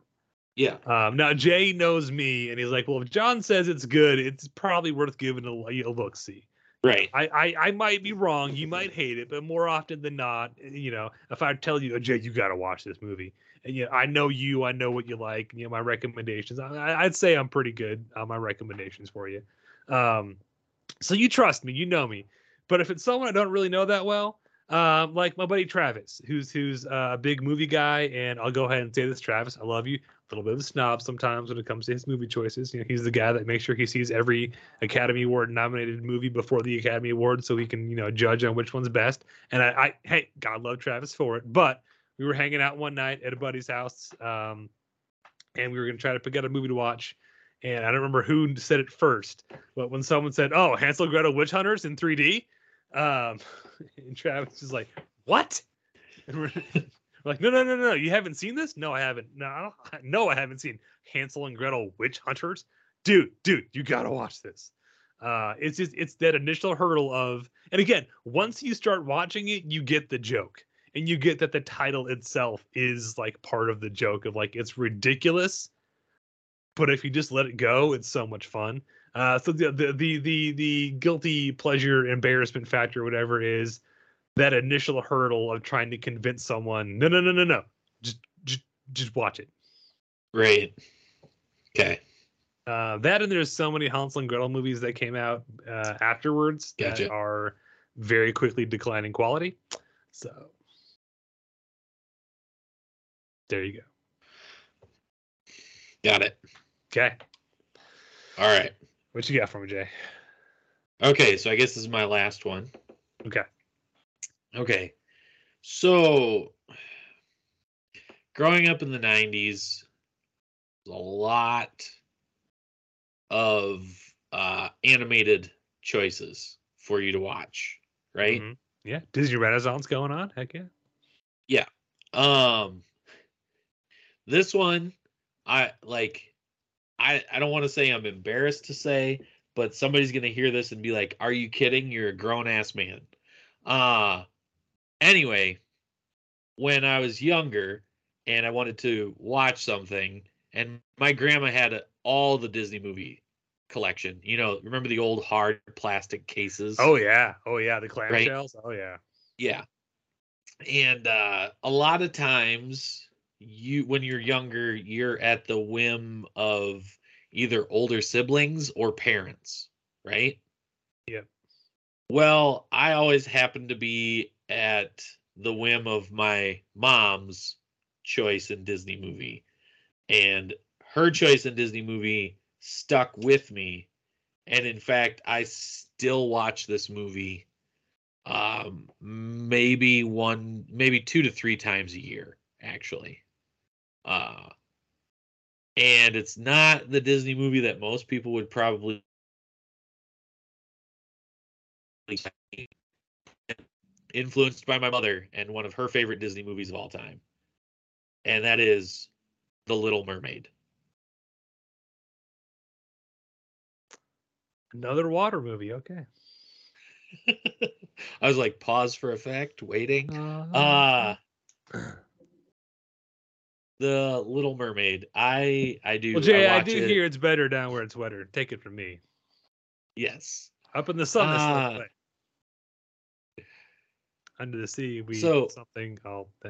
[SPEAKER 3] yeah.
[SPEAKER 1] Um, now Jay knows me, and he's like, "Well, if John says it's good, it's probably worth giving a, a look see."
[SPEAKER 3] Right.
[SPEAKER 1] I, I I might be wrong. You might hate it, but more often than not, you know, if I tell you, oh, Jay, you got to watch this movie, and you know, I know you, I know what you like. You know, my recommendations. I, I'd say I'm pretty good on my recommendations for you. Um, so you trust me, you know me. But if it's someone I don't really know that well, um, like my buddy Travis, who's who's uh, a big movie guy, and I'll go ahead and say this, Travis, I love you. A little bit of a snob sometimes when it comes to his movie choices. You know, he's the guy that makes sure he sees every Academy Award nominated movie before the Academy Award, so he can you know judge on which one's best. And I, I hey, God love Travis for it. But we were hanging out one night at a buddy's house, um, and we were gonna try to pick out a movie to watch. And I don't remember who said it first, but when someone said, "Oh, Hansel and Gretel Witch Hunters in 3D," um, and Travis is like, "What?" And we're, we're like, "No, no, no, no! You haven't seen this? No, I haven't. No, I no, I haven't seen Hansel and Gretel Witch Hunters, dude. Dude, you gotta watch this." Uh, it's just it's that initial hurdle of, and again, once you start watching it, you get the joke, and you get that the title itself is like part of the joke of like it's ridiculous, but if you just let it go, it's so much fun. Uh, so the, the the the the guilty pleasure embarrassment factor, whatever is, that initial hurdle of trying to convince someone, no, no, no, no, no, just just just watch it.
[SPEAKER 3] great Okay.
[SPEAKER 1] Uh, that and there's so many Hansel and Gretel movies that came out uh, afterwards that are very quickly declining quality. So there you go.
[SPEAKER 3] Got it.
[SPEAKER 1] Okay,
[SPEAKER 3] All right.
[SPEAKER 1] what you got for me, Jay?
[SPEAKER 3] Okay, so I guess this is my last one.
[SPEAKER 1] Okay.
[SPEAKER 3] Okay. So growing up in the 90s, a lot of uh animated choices for you to watch, right?
[SPEAKER 1] Mhm. Yeah, Disney Renaissance going on. Heck yeah. yeah.
[SPEAKER 3] Um this one I like I I don't want to say I'm embarrassed to say, but somebody's going to hear this and be like, "Are you kidding? You're a grown ass man." Uh anyway, when I was younger and I wanted to watch something and my grandma had a, all the Disney movie collection. You know, remember the old hard plastic cases?
[SPEAKER 1] Oh yeah. Oh yeah. The
[SPEAKER 3] Right.
[SPEAKER 1] clamshells. Oh yeah.
[SPEAKER 3] Yeah. And uh a lot of times you when you're younger, you're at the whim of either older siblings or parents, right?
[SPEAKER 1] yeah
[SPEAKER 3] Well, I always happen to be at the whim of my mom's choice in Disney movie. And her choice in Disney movie stuck with me. And in fact, I still watch this movie um maybe one maybe two to three times a year actually uh and it's not the Disney movie that most people would probably influenced by my mother and one of her favorite Disney movies of all time. And that is The Little Mermaid.
[SPEAKER 1] Another water movie. Okay.
[SPEAKER 3] I was like, pause for effect, waiting.
[SPEAKER 1] Uh,
[SPEAKER 3] Uh The Little Mermaid. I I do
[SPEAKER 1] well, Jay, I,
[SPEAKER 3] watch
[SPEAKER 1] do
[SPEAKER 3] it-
[SPEAKER 1] hear it's better down where it's wetter. Take it from me.
[SPEAKER 3] Yes.
[SPEAKER 1] Up in the sun,
[SPEAKER 3] Ah.
[SPEAKER 1] Under the sea, we
[SPEAKER 3] So-
[SPEAKER 1] something. I'll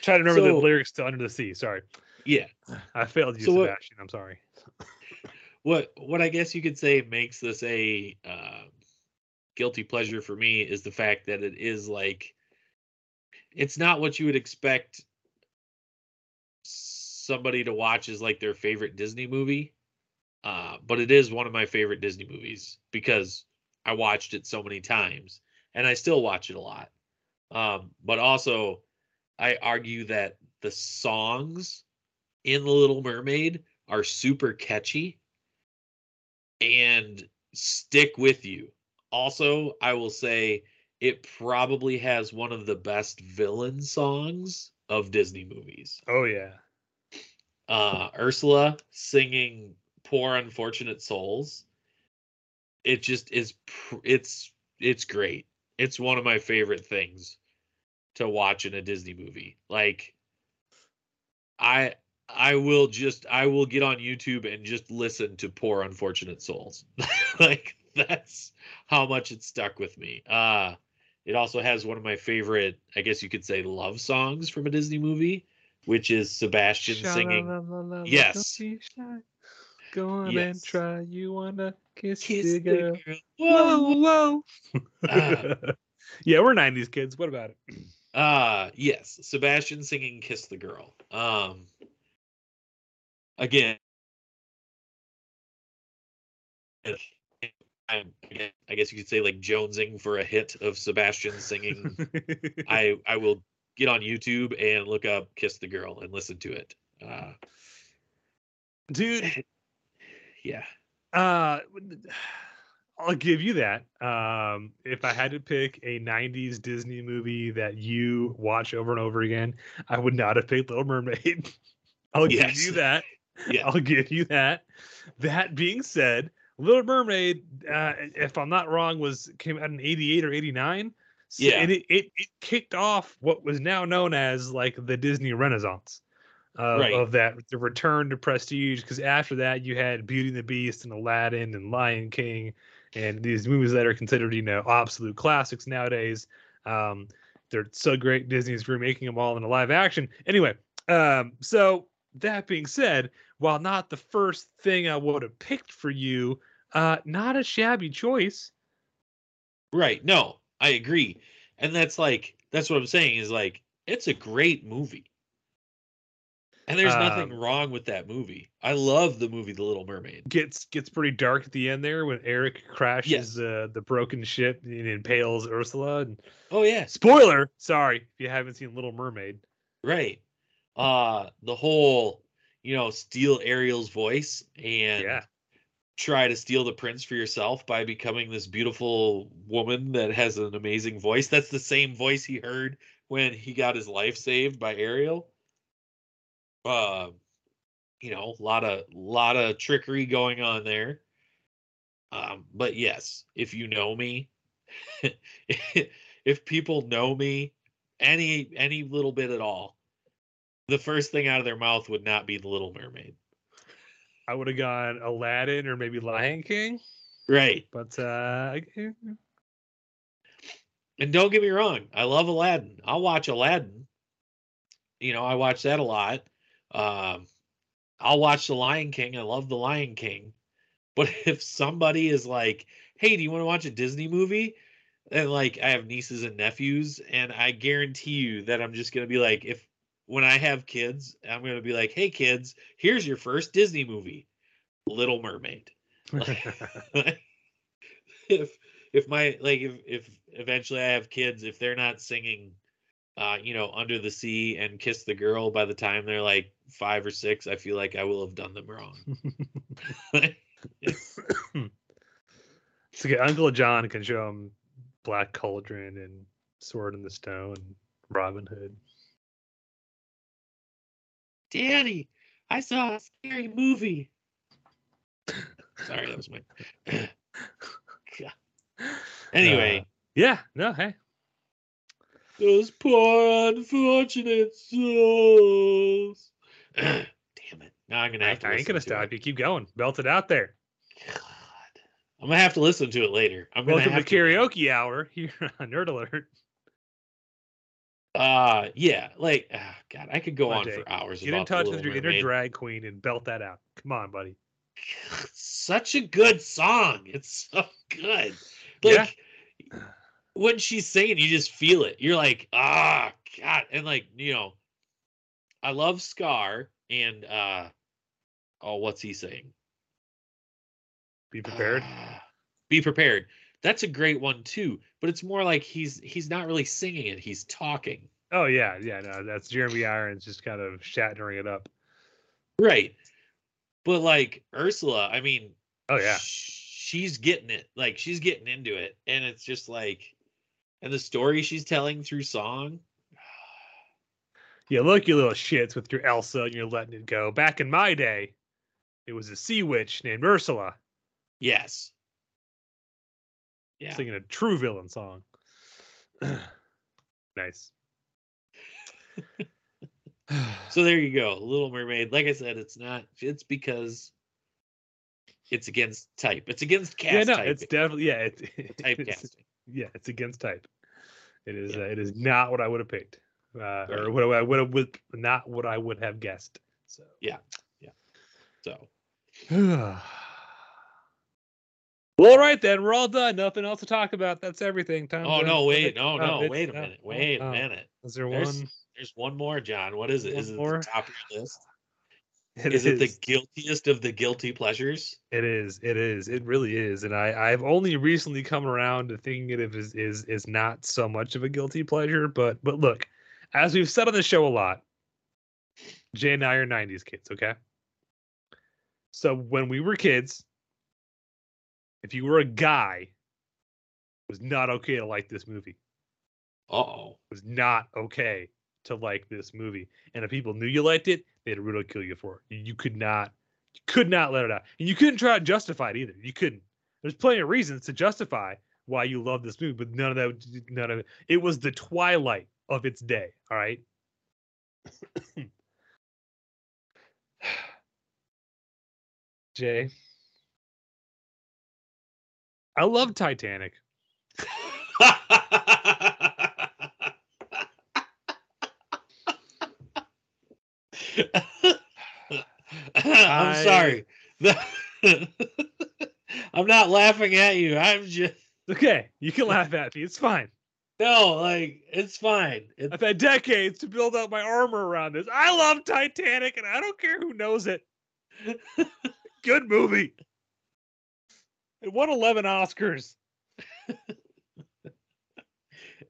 [SPEAKER 1] try to remember the lyrics to Under the Sea. Sorry,
[SPEAKER 3] Yeah.
[SPEAKER 1] I failed you,
[SPEAKER 3] So what-
[SPEAKER 1] Sebastian. I'm sorry.
[SPEAKER 3] what what I guess you could say makes this a uh, guilty pleasure for me is the fact that it is like it's not what you would expect somebody to watch as like their favorite Disney movie, uh, but it is one of my favorite Disney movies because I watched it so many times and I still watch it a lot. Um, but also, I argue that the songs in The Little Mermaid are super catchy and stick with you. Also, I will say it probably has one of the best villain songs of Disney movies.
[SPEAKER 1] Oh yeah,
[SPEAKER 3] Uh Ursula singing Poor Unfortunate Souls. It just is pr- it's it's great. It's one of my favorite things to watch in a Disney movie. Like I I will just I will get on YouTube and just listen to Poor Unfortunate Souls. like that's how much it stuck with me. Uh it also has one of my favorite, I guess you could say love songs from a Disney movie, which is Sebastian singing Yes.
[SPEAKER 1] Go on and try. You wanna kiss,
[SPEAKER 3] Kiss
[SPEAKER 1] the
[SPEAKER 3] the
[SPEAKER 1] girl?
[SPEAKER 3] girl.
[SPEAKER 1] Whoa, whoa.
[SPEAKER 3] Ah.
[SPEAKER 1] yeah, we're '90s kids. What about it?
[SPEAKER 3] Uh yes, Sebastian singing Kiss the Girl. Um again, I guess you could say like jonesing for a hit of Sebastian singing. I I will get on YouTube and look up Kiss the Girl and listen to it. Uh
[SPEAKER 1] dude.
[SPEAKER 3] yeah.
[SPEAKER 1] Uh, I'll give you that. Um, if I had to pick a '90s Disney movie that you watch over and over again, I would not have picked Little Mermaid. I'll give you that.
[SPEAKER 3] Yeah.
[SPEAKER 1] I'll give you that. That being said, Little Mermaid, uh, if I'm not wrong, was came out in '88 or '89. So,
[SPEAKER 3] Yeah.
[SPEAKER 1] and it, it it kicked off what was now known as like the Disney Renaissance. Uh,
[SPEAKER 3] Right.
[SPEAKER 1] Of that, the return to prestige, because after that you had Beauty and the Beast and Aladdin and Lion King, and these movies that are considered, you know, absolute classics nowadays. Um, they're so great. Disney's remaking them all in a live action. Anyway, um, so that being said, while not the first thing I would have picked for you, uh, not a shabby choice.
[SPEAKER 3] Right. No, I agree. And that's like that's what I'm saying is like it's a great movie. And there's nothing
[SPEAKER 1] Um,
[SPEAKER 3] wrong with that movie. I love the movie The Little Mermaid.
[SPEAKER 1] Gets gets pretty dark at the end there when Eric crashes uh, the broken ship and impales Ursula. And
[SPEAKER 3] Oh yeah,
[SPEAKER 1] spoiler, sorry if you haven't seen Little Mermaid.
[SPEAKER 3] right. Uh the whole, you know, steal Ariel's voice and
[SPEAKER 1] Yeah.
[SPEAKER 3] try to steal the prince for yourself by becoming this beautiful woman that has an amazing voice. That's the same voice he heard when he got his life saved by Ariel. Uh, you know, a lot of lot of trickery going on there. Um, but yes, if you know me, if people know me any any little bit at all, the first thing out of their mouth would not be the Little Mermaid.
[SPEAKER 1] I would have gone Aladdin or maybe Lion King,
[SPEAKER 3] Right.
[SPEAKER 1] but uh,
[SPEAKER 3] And don't get me wrong, I love Aladdin. I'll watch Aladdin. You know, I watch that a lot. Um, I'll watch The Lion King. I love The Lion King. But if somebody is like, "Hey, do you want to watch a Disney movie?" and like I have nieces and nephews, and I guarantee you that I'm just gonna be like, if when I have kids, I'm gonna be like, "Hey, kids, here's your first Disney movie, Little Mermaid." if if my like if if eventually I have kids, if they're not singing uh, you know, under the sea and kiss the girl by the time they're like five or six, I feel like I will have done them wrong.
[SPEAKER 1] So okay, Uncle John can show him Black Cauldron and Sword in the Stone, Robin Hood.
[SPEAKER 3] Daddy, I saw a scary movie. Sorry, that was my. God. Anyway, uh,
[SPEAKER 1] Yeah, no, hey.
[SPEAKER 3] those poor unfortunate souls. Damn it! Now I'm gonna
[SPEAKER 1] I,
[SPEAKER 3] have to.
[SPEAKER 1] I ain't gonna stop you. Keep going. Belt it out there.
[SPEAKER 3] God. I'm gonna have to listen to it later. I'm gonna
[SPEAKER 1] Welcome to
[SPEAKER 3] have to
[SPEAKER 1] karaoke hour here on Nerd Alert.
[SPEAKER 3] Uh, yeah, like ah, God, I could go
[SPEAKER 1] on,
[SPEAKER 3] on for hours.
[SPEAKER 1] Get in touch with your inner drag queen and belt that out. Come on, buddy.
[SPEAKER 3] Such a good song. It's so good.
[SPEAKER 1] Yeah.
[SPEAKER 3] Like when she's singing, you just feel it. You're like, ah, God, and like you know, I love Scar and uh, oh, what's he saying?
[SPEAKER 1] Be prepared.
[SPEAKER 3] Ah, be prepared. That's a great one too, but it's more like he's he's not really singing it; he's talking.
[SPEAKER 1] oh yeah, yeah. No, that's Jeremy Irons just kind of shattering it up.
[SPEAKER 3] Right. But like Ursula, I mean,
[SPEAKER 1] Oh yeah.
[SPEAKER 3] she's getting it. Like she's getting into it. And it's just like and the story she's telling through song.
[SPEAKER 1] Yeah, look, you little shits with your Elsa and you're letting it go. Back in my day, it was a sea witch named Ursula
[SPEAKER 3] Yes. Yeah.
[SPEAKER 1] singing a true villain song. nice.
[SPEAKER 3] So there you go. Little Mermaid. Like I said, it's not it's because it's against type. It's against cast
[SPEAKER 1] yeah, no,
[SPEAKER 3] type.
[SPEAKER 1] it's definitely yeah, it, it's,
[SPEAKER 3] typecasting.
[SPEAKER 1] yeah, it's against type. It is.
[SPEAKER 3] Yeah.
[SPEAKER 1] Uh, it is not what I would have picked, uh,
[SPEAKER 3] Right.
[SPEAKER 1] or what I would have not what I would have guessed. So. Yeah, yeah.
[SPEAKER 3] So
[SPEAKER 1] well, all right then. We're all done. Nothing else to talk about. That's everything. Time.
[SPEAKER 3] Oh
[SPEAKER 1] to-
[SPEAKER 3] no, wait,
[SPEAKER 1] oh,
[SPEAKER 3] no, no,
[SPEAKER 1] it's-
[SPEAKER 3] wait a
[SPEAKER 1] oh,
[SPEAKER 3] minute.
[SPEAKER 1] oh,
[SPEAKER 3] Wait a
[SPEAKER 1] oh.
[SPEAKER 3] minute.
[SPEAKER 1] Is there
[SPEAKER 3] There's
[SPEAKER 1] one?
[SPEAKER 3] there's one more, John. What is it? Is it
[SPEAKER 1] more?
[SPEAKER 3] the top of your list?
[SPEAKER 1] It
[SPEAKER 3] is it the guiltiest of the guilty pleasures?
[SPEAKER 1] It is. It is. It really is. And I, I've only recently come around to thinking it is is is not so much of a guilty pleasure. But but look, as we've said on the show a lot, Jay and I are '90s kids. Okay. So when we were kids, if you were a guy, it was not okay to like this movie.
[SPEAKER 3] Uh oh.
[SPEAKER 1] It was not okay to like this movie. And if people knew you liked it, they'd ridicule you for it. You, you could not, you could not let it out, and you couldn't try to justify it either. You couldn't. There's plenty of reasons to justify why you love this movie, but none of that, none of it. It was the twilight of its day. All right. Jay, I love Titanic.
[SPEAKER 3] I'm
[SPEAKER 1] I-
[SPEAKER 3] sorry. I'm not laughing at you. I'm just
[SPEAKER 1] Okay, you can laugh at me. It's fine.
[SPEAKER 3] no, like it's fine. It's
[SPEAKER 1] I've had decades to build up my armor around this. I love Titanic, and I don't care who knows it. Good movie. It won 11 Oscars.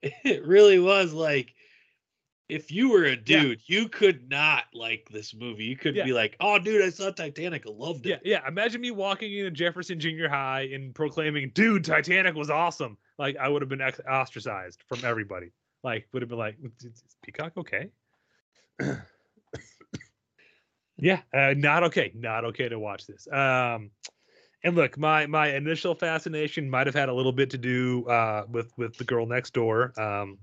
[SPEAKER 3] it really was like if you were a
[SPEAKER 1] Yeah.
[SPEAKER 3] dude, you could not like this movie. You couldn't
[SPEAKER 1] Yeah.
[SPEAKER 3] be like, "Oh, dude, I saw Titanic. I loved it."
[SPEAKER 1] yeah. yeah. Imagine me walking into Jefferson Junior High and proclaiming, "Dude, Titanic was awesome." Like I would have been ex- ostracized from everybody. Like would have been like, "Is is Peacock okay?" yeah, uh, not okay. Not okay to watch this. Um, and look, my my initial fascination might have had a little bit to do uh, with with the girl next door, um,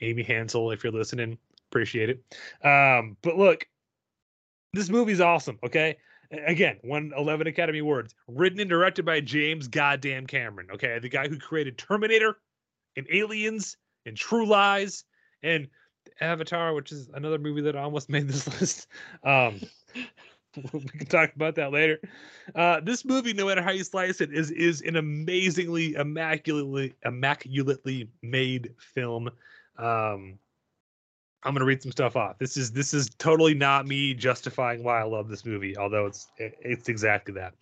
[SPEAKER 1] Amy Hansel. If you're listening, appreciate it. Um, but look, this movie's awesome. Okay, again, won 11 Academy Awards, written and directed by James Goddamn Cameron. Okay, the guy who created Terminator, and Aliens, and True Lies, and Avatar, which is another movie that almost made this list. Um, we can talk about that later. Uh, this movie, no matter how you slice it, is is an amazingly, immaculately, immaculately made film. Um, I'm gonna read some stuff off. This is this is totally not me justifying why I love this movie, although it's it's exactly that.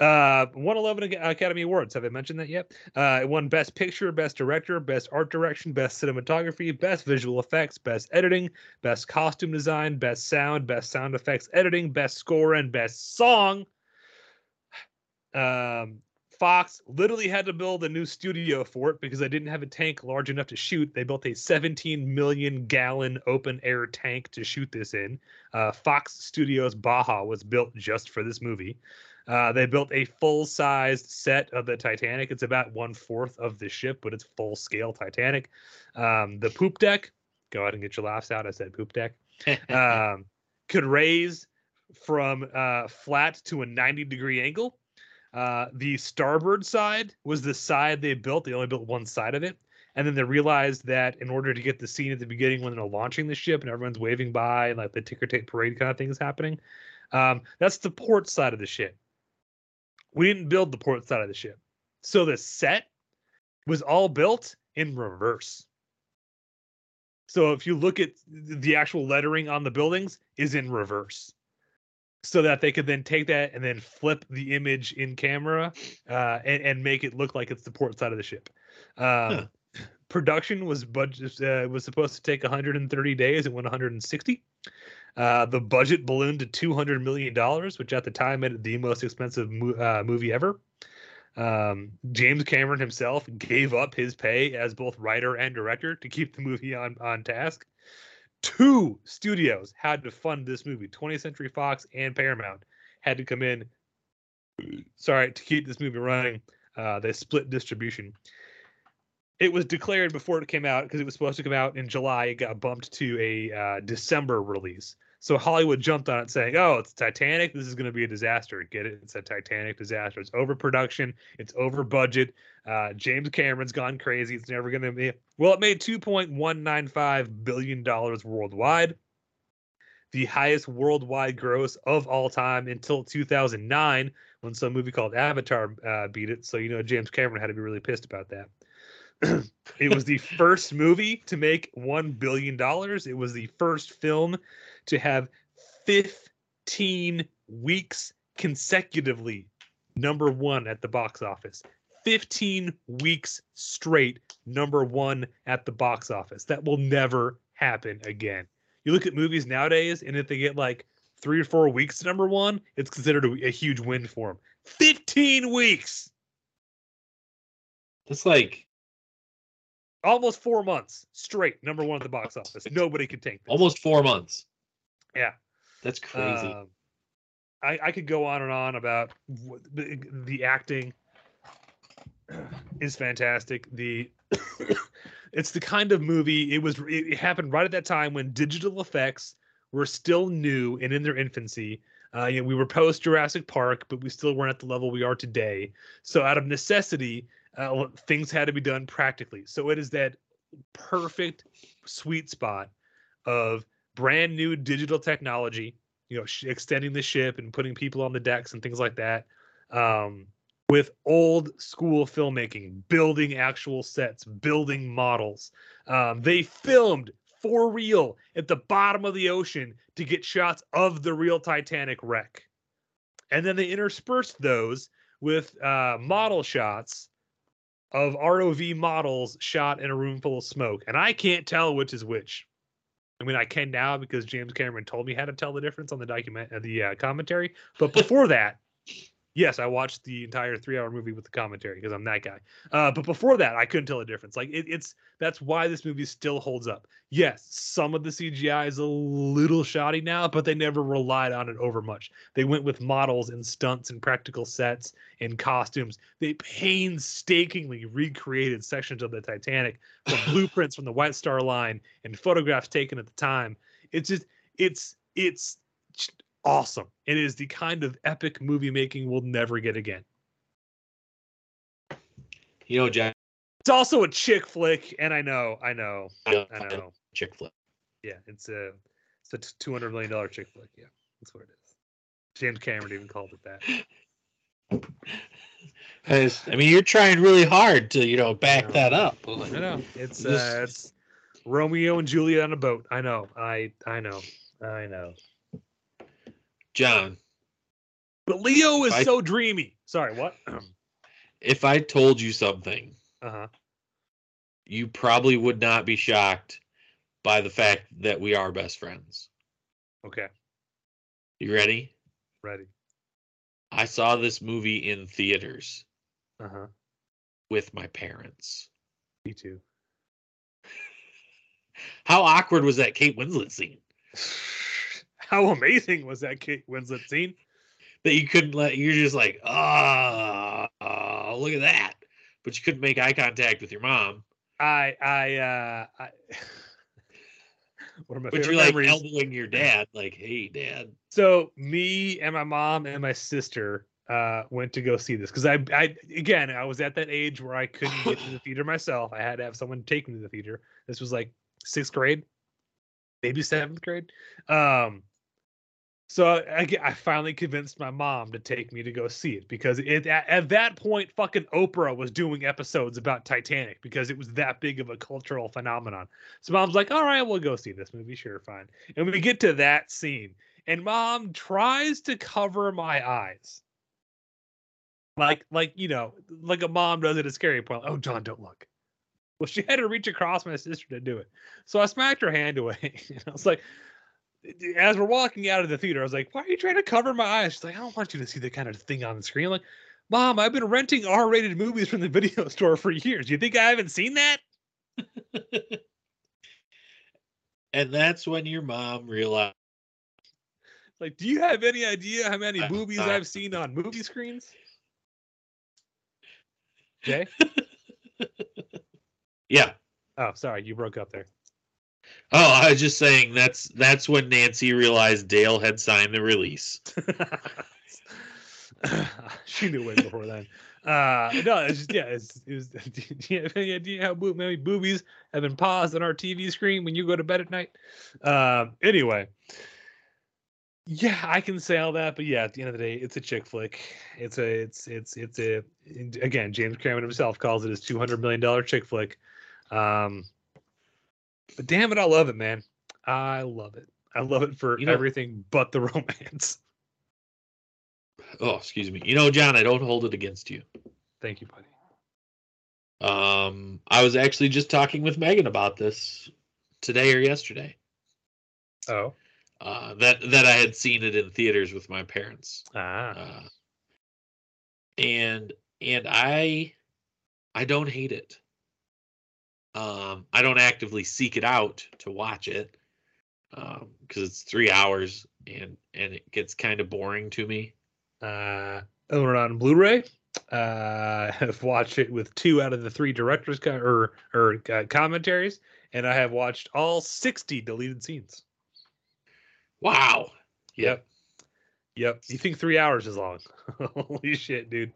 [SPEAKER 1] Uh, won 11 Academy Awards. Have I mentioned that yet? Uh, it won Best Picture, Best Director, Best Art Direction, Best Cinematography, Best Visual Effects, Best Editing, Best Costume Design, Best Sound, Best Sound Effects Editing, Best Score, and Best Song. Um, Fox literally had to build a new studio for it because they didn't have a tank large enough to shoot. They built a 17 million gallon open air tank to shoot this in. Uh, Fox Studios Baja was built just for this movie. Uh, they built a full sized set of the Titanic. It's about one fourth of the ship, but it's full scale Titanic. Um, the poop deck, go ahead and get your laughs out. I said poop deck. um, could raise from uh, flat to a 90 degree angle. Uh, the starboard side was the side they built. They only built one side of it. And then they realized that in order to get the scene at the beginning when they're launching the ship and everyone's waving by and like the ticker tape parade kind of thing is happening, um, that's the port side of the ship. We didn't build the port side of the ship. So the set was all built in reverse. So if you look at the actual lettering on the buildings is in reverse so that they could then take that and then flip the image in camera uh, and, and make it look like it's the port side of the ship. Um, Production was budget uh, was supposed to take 130 days. It went 160. Uh, the budget ballooned to 200 million dollars, which at the time made it the most expensive mo- uh, movie ever. Um, James Cameron himself gave up his pay as both writer and director to keep the movie on on task two studios had to fund this movie. 20th century fox and paramount had to come in sorry to keep this movie running. Uh, they split distribution. It was declared before it came out because it was supposed to come out in july. It got bumped to a uh, december release so hollywood jumped on it saying oh it's titanic. This is going to be a disaster. Get it? It's a titanic disaster. It's overproduction. It's over budget. Uh, james cameron's gone crazy. It's never going to be well, it made $2.195 billion worldwide, the highest worldwide gross of all time until 2009 when some movie called Avatar uh, beat it. So, you know, James Cameron had to be really pissed about that. it was the first movie to make $1 billion. It was the first film to have 15 weeks consecutively number one at the box office. 15 weeks straight number one at the box office. That will never happen again. You look at movies nowadays, and if they get like three or four weeks to number one, it's considered a, a huge win for them. 15 weeks,
[SPEAKER 3] That's like
[SPEAKER 1] almost four months straight, number one at the box office. Nobody could take this.
[SPEAKER 3] almost four months.
[SPEAKER 1] Yeah.
[SPEAKER 3] That's crazy.
[SPEAKER 1] Um, I, I could go on and on about the, the acting is fantastic. The it's the kind of movie it was. It happened right at that time when digital effects were still new and in their infancy. Uh, you know, we were post Jurassic Park, but we still weren't at the level we are today. So, out of necessity, uh, things had to be done practically. So, it is that perfect sweet spot of brand new digital technology you know, sh- extending the ship and putting people on the decks and things like that. Um, with old school filmmaking, building actual sets, building models. Um, they filmed for real at the bottom of the ocean to get shots of the real Titanic wreck. And then they interspersed those with uh, model shots of ROV models shot in a room full of smoke. And I can't tell which is which. I mean, I can now because James Cameron told me how to tell the difference on the document, uh, the uh, commentary. But before that, yes, I watched the entire three-hour movie with the commentary because I'm that guy. Uh, but before that, I couldn't tell the difference. Like it, it's that's why this movie still holds up. Yes, some of the CGI is a little shoddy now, but they never relied on it over much. They went with models and stunts and practical sets and costumes. They painstakingly recreated sections of the Titanic from blueprints from the White Star Line and photographs taken at the time. It's just it's it's awesome. It is the kind of epic movie making we'll never get again.
[SPEAKER 3] you know, Jack,
[SPEAKER 1] It's also a chick flick, and I know, I know, I know.
[SPEAKER 3] chick flick.
[SPEAKER 1] Yeah, it's a it's a two hundred million dollar chick flick. Yeah, that's what it is. James Cameron even called it that.
[SPEAKER 3] I mean, you're trying really hard to, you know, back
[SPEAKER 1] know.
[SPEAKER 3] that up.
[SPEAKER 1] I know it's uh, it's Romeo and Juliet on a boat. I know. I I know. I know.
[SPEAKER 3] John,
[SPEAKER 1] But Leo is
[SPEAKER 3] I-
[SPEAKER 1] so dreamy. Sorry, what?
[SPEAKER 3] if I told you something,
[SPEAKER 1] uh-huh.
[SPEAKER 3] you probably would not be shocked by the fact that we are best friends.
[SPEAKER 1] Okay.
[SPEAKER 3] You ready?
[SPEAKER 1] Ready.
[SPEAKER 3] I saw this movie in theaters
[SPEAKER 1] Uh-huh.
[SPEAKER 3] with my parents.
[SPEAKER 1] Me too.
[SPEAKER 3] How awkward was that Kate Winslet scene?
[SPEAKER 1] How amazing was that Kate Winslet scene?
[SPEAKER 3] That you couldn't let you're just like, ah, oh, look at that. But you couldn't make eye contact with your mom.
[SPEAKER 1] I I uh I one of my
[SPEAKER 3] But you're like
[SPEAKER 1] memories.
[SPEAKER 3] elbowing your dad, like, hey dad.
[SPEAKER 1] So me and my mom and my sister uh went to go see this because I I again I was at that age where I couldn't get to the theater myself. I had to have someone take me to the theater. This was like sixth grade, maybe seventh grade. Um so I, I finally convinced my mom to take me to go see it because it at, at that point fucking Oprah was doing episodes about Titanic because it was that big of a cultural phenomenon. So mom's like, "All right, we'll go see this movie. Sure, fine." And we get to that scene, and mom tries to cover my eyes, like like you know, like a mom does at a scary point. Oh, John, don't look. Well, she had to reach across my sister to do it. So I smacked her hand away. and I was like, as we're walking out of the theater, I was like, why are you trying to cover my eyes? She's like, I don't want you to see the kind of thing on the screen. I'm like, Mom, I've been renting R rated movies from the video store for years. You think I haven't seen that?
[SPEAKER 3] And that's when your mom realized
[SPEAKER 1] Like, do you have any idea how many movies I've seen on movie screens? Jay?
[SPEAKER 3] Yeah.
[SPEAKER 1] Oh, sorry, you broke up there.
[SPEAKER 3] Oh, I was just saying that's that's when Nancy realized Dale had signed the release.
[SPEAKER 1] she knew way before then. Uh, no, it's just, yeah, it's, it was, do you have any idea how many boobies have been paused on our TV screen when you go to bed at night? Um, anyway, yeah, I can say all that, but yeah, at the end of the day, it's a chick flick. It's a, it's, it's, it's a, again, James Cameron himself calls it his two hundred million dollar chick flick. Um, but damn it, I love it, man. I love it. I love it for
[SPEAKER 3] You know-
[SPEAKER 1] everything but the romance.
[SPEAKER 3] Oh, excuse me. You know, John, I don't hold it against you.
[SPEAKER 1] Thank you, buddy.
[SPEAKER 3] Um, I was actually just talking with Megan about this today or yesterday.
[SPEAKER 1] Oh,
[SPEAKER 3] Uh, that that I had seen it in theaters with my parents.
[SPEAKER 1] ah,
[SPEAKER 3] Uh, and and I I don't hate it. Um, I don't actively seek it out to watch it um, because it's three hours and and it gets kind of boring to me.
[SPEAKER 1] uh, own it on Blu-ray. Uh, I've watched it with two out of the three directors co- or or uh, commentaries, and I have watched all sixty deleted scenes.
[SPEAKER 3] Wow.
[SPEAKER 1] Yep, yep. You think three hours is long? Holy shit, dude!